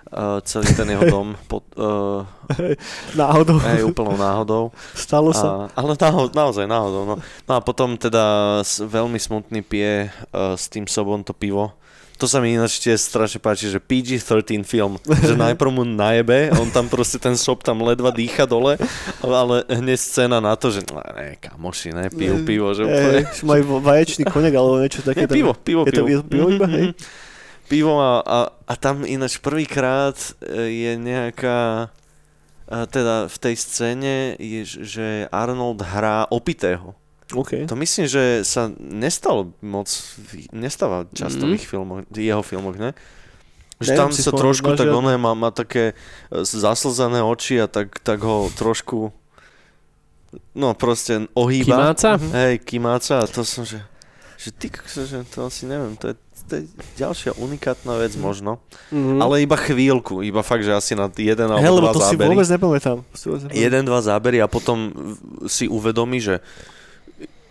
Uh, celý ten jeho dom pod, uh, Náhodou. hej, úplnou náhodou. Stalo sa. A, ale naho, naozaj náhodou. No. no a potom teda veľmi smutný pije uh, s tým sobom to pivo. To sa mi ináč tiež strašne páči, že PG-13 film, že najprv mu najebe, on tam proste ten sob tam ledva dýcha dole, ale hneď scéna na to, že no, ne, kamoši, ne, pijú pivo, že úplne... Hej, majú vaječný konek alebo niečo také. Tam- pivo, pivo, je to, pivo. je to pivo iba, hej? Mhm. Pivo a, a, a tam ináč prvýkrát e, je nejaká, a teda v tej scéne je, že Arnold hrá opitého. OK. To myslím, že sa nestalo moc, nestáva často Mhm. v ich filmoch, jeho filmoch, ne? Že Neviem tam sa trošku tak oné má, má také e, zaslzané oči a tak, tak ho trošku no proste ohýba. Kimáca? Hej, kimáca a to som, že, že ty, že to asi neviem, to je, to je ďalšia unikátna vec možno. Mhm. Ale iba chvíľku, iba fakt, že asi na jeden alebo lebo dva to zábery. To si vôbec nepamätám. Jeden, dva zábery a potom si uvedomí, že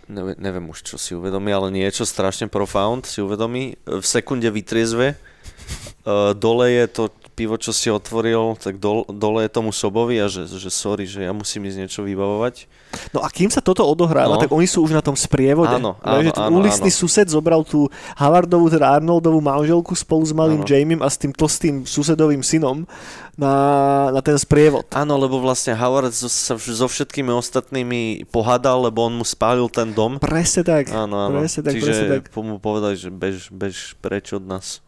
neviem, neviem už, čo si uvedomí, ale niečo strašne profound si uvedomí. V sekunde vytriezve, uh, dole je to pivo, čo si otvoril, tak dol, dole je tomu sobovi a že, že sorry, že ja musím ísť niečo vybavovať. No a kým sa toto odohráva, No. tak oni sú už na tom sprievode. Áno, áno, ten áno, áno. sused zobral tú Havardovú, teda Arnoldovú manželku spolu s malým Áno. Jamiem a s tým tlstým susedovým synom na, na ten sprievod. Áno, lebo vlastne Howard so, sa so všetkými ostatnými pohádal, lebo on mu spálil ten dom. Presne tak. Áno, áno. Presne tak, Čiže presne tak. mu povedali, že bež, bež preč od nás.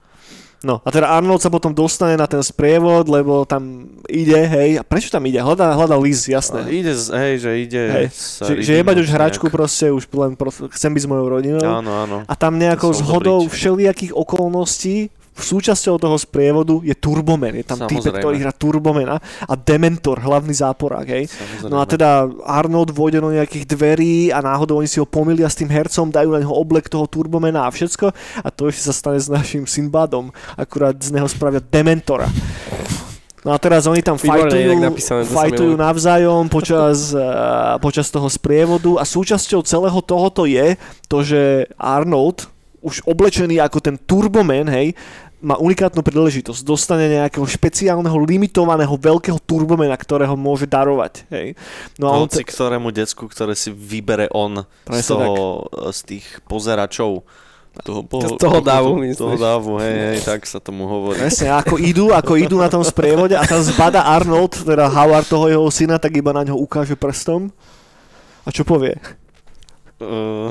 No a teda Arnold sa potom dostane na ten sprievod, lebo tam ide, hej. A prečo tam ide? Hľadá, hľadá Liz, A jasné. ide, z- hej, že ide... Hej, Že, že jebať už hračku nejak. proste, už len proste, chcem byť s mojou rodinou. Áno, áno. A tam nejakou zhodou všelijakých okolností súčasťou toho sprievodu je Turboman. Je tam Samozrejme. ktorý hrá Turbomana a Dementor, hlavný záporák, hej. Samozrejme. No a teda Arnold vôjde do nejakých dverí a náhodou oni si ho pomýlia s tým hercom, dajú na neho oblek toho Turbomana a všetko a to ešte sa stane s našim Sinbadom. Akurát z neho spravia Dementora. No a teraz oni tam fajtujú, napísané, fajtujú navzájom počas, uh, počas toho sprievodu a súčasťou celého tohoto je to, že Arnold, už oblečený ako ten Turboman, hej, má unikátnu príležitosť. Dostane nejakého špeciálneho, limitovaného veľkého turbomena, ktorého môže darovať. Hej. No a on Hoci ktorému decku, ktoré si vybere on z, toho, z tých pozeračov. Toho, po, Z toho dávu, toho, myslíš? toho dávu, hej, hej, tak sa tomu hovorí. Presne, ako idú, ako idú na tom sprievode a tam zbada Arnold, teda Howard toho jeho syna, tak iba na ňo ukáže prstom. A čo povie? Uh,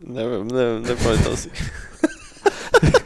neviem, neviem, nepamätám si.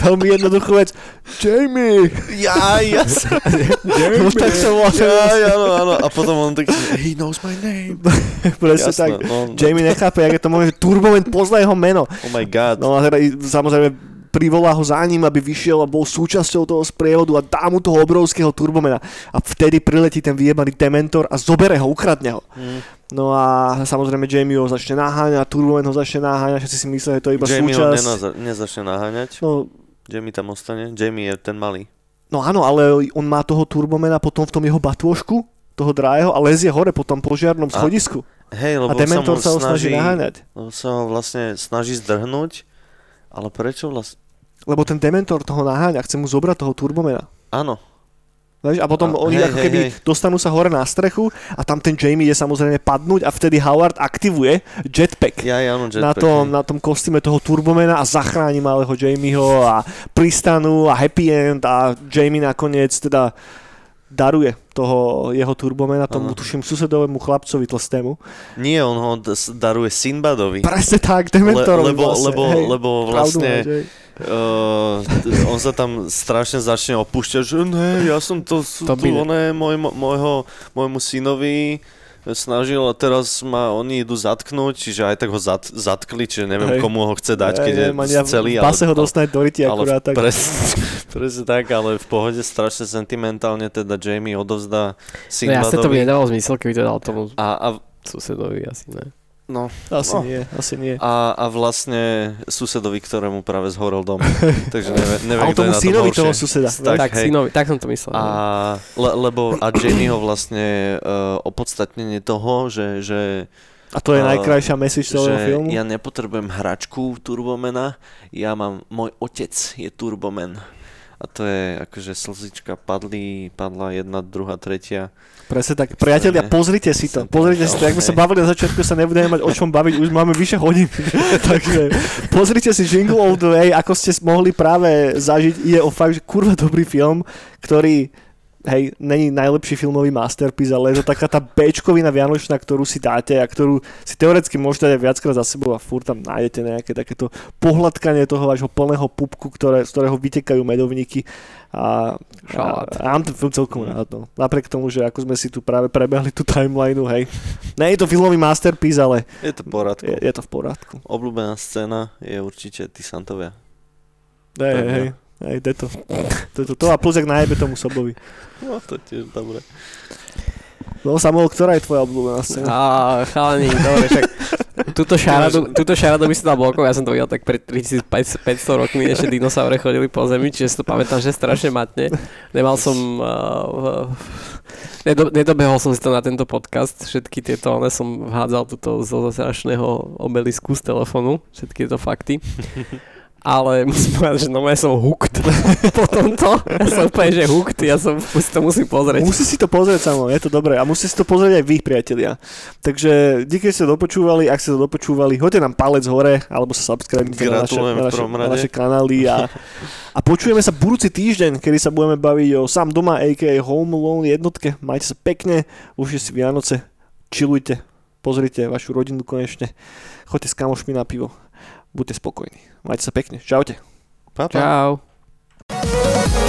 Veľmi jednoduchú vec. Jamie! Ja, ja sa... No, tak sa volá. Ja, áno, áno. A potom on tak, he knows my name. Presne Jasné, tak. no, no. Jamie nechápe, jak je to možné, že Turboman pozná jeho meno. Oh my god. No a teda samozrejme privolá ho za ním, aby vyšiel a bol súčasťou toho sprievodu a dá mu toho obrovského turbomena. A vtedy priletí ten vyjebaný dementor a zobere ho, ukradne ho. Mm. No a samozrejme Jamie ho začne naháňať, Turboman ho začne naháňať, všetci si myslia, že to je iba Jamie ho súčasť. nenaza- nezačne naháňať. No, Jamie tam ostane. Jamie je ten malý. no áno, ale on má toho Turbomana potom v tom jeho batôžku, toho drájeho a lezie hore po tom požiarnom A- schodisku. Hej, A, lebo Dementor sa ho snaží snaží, naháňať. lebo sa ho vlastne snaží zdrhnúť, ale prečo vlastne? Lebo ten Dementor toho naháňa, chce mu zobrať toho Turbomana. Áno, Vieš, a potom A- oni hej, ako hej, keby hej. dostanú sa hore na strechu a tam ten Jamie je samozrejme padnúť a vtedy Howard aktivuje jetpack. ja, ja, jetpack. na tom, hej. na tom kostýme toho Turbomana a zachráni malého Jamieho a pristanú a happy end a Jamie nakoniec teda daruje toho jeho Turbomana tomu Áno. tuším susedovému chlapcovi tlstému. Nie, on ho daruje Sinbadovi. Presne tak, Dementorovi lebo, vlastne. lebo, hej, lebo vlastne uh, on sa tam strašne začne opúšťať, že ne, ja som to, to, To oné, môj, môjho, môjmu synovi snažil a teraz ma oni idú zatknúť, čiže aj tak ho zat, zatkli, čiže neviem, Hej. komu ho chce dať, keď je Hej, mania celý. v base ho dostane do ryti ale akurát tak. presne, presne tak, ale v pohode strašne sentimentálne teda Jamie odovzdá No jasne to by nedávalo zmysel, keby to dal tomu a, a, susedovi, asi ne. No, Asi no. nie, asi nie. a, a vlastne susedovi, ktorému práve zhorel dom. Takže neviem, neviem Ale kto je tomu na tom synovi horšie. toho suseda. Tak, Tak, hej. synovi, tak som to myslel. A, no. le, lebo a Jamie ho vlastne uh, opodstatnenie toho, že, že, A to je A- najkrajšia message celého že filmu. ja nepotrebujem hračku Turbomena, ja mám, môj otec je Turbomen. A to je akože slzička padli, padla jedna, druhá, tretia. Presne tak. Priatelia, pozrite si to. Pozrite si to. Jak sme sa bavili na začiatku, sa nebudeme mať o čom baviť. Už máme vyše hodín. Takže pozrite si Jingle All the Way, ako ste mohli práve zažiť. Ide o fakt, že kurva dobrý film, ktorý hej, není najlepší filmový masterpiece, ale je to taká tá Bčkovina vianočná, ktorú si dáte a ktorú si teoreticky môžete dať viackrát za sebou a furt tam nájdete nejaké takéto pohľadkanie toho vášho plného pupku, ktoré, z ktorého vytekajú medovníky a, a, Šalát. a mám ten film celkom rád. No. Napriek tomu, že ako sme si tu práve prebehli tú timelineu, hej. Nie je to filmový masterpiece, ale Je to poradko. je, je to v poriadku. Obľúbená scéna je určite tí Santovia. Hej, hej, Hej, to, to, to, to, a plus jak najebe tomu sobovi. No to tiež dobre. No Samuel, ktorá je tvoja obľúbená scéna? A chalani, dobre, však túto šaradu, túto šaradu by si dal blokov, ja som to videl tak pred 3500 rokmi, ešte dinosaure chodili po zemi, čiže si to pamätám, že strašne matne. Nemal som... Uh, nedo, nedobehol som si to na tento podcast, všetky tieto, ale som vhádzal túto zo strašného obelisku z telefónu, všetky tieto fakty. Ale musím povedať, že no ja som hooked po tomto. Ja som úplne, že hooked, ja som si to musím pozrieť. Musí si to pozrieť samo, je to dobré. A musí si to pozrieť aj vy, priatelia. Takže díky, že ste dopočúvali. Ak ste to dopočúvali, hoďte nám palec hore, alebo sa subscribe na naše, na naše, na naše kanály. A, a počujeme sa budúci týždeň, kedy sa budeme baviť o sám doma, a.k.a. Home Alone jednotke. Majte sa pekne, užite si Vianoce, chillujte, pozrite vašu rodinu konečne. Choďte s kamošmi na pivo. Buďte spokojní. Majte sa pekne. Čaute. Pa, pa. Čau.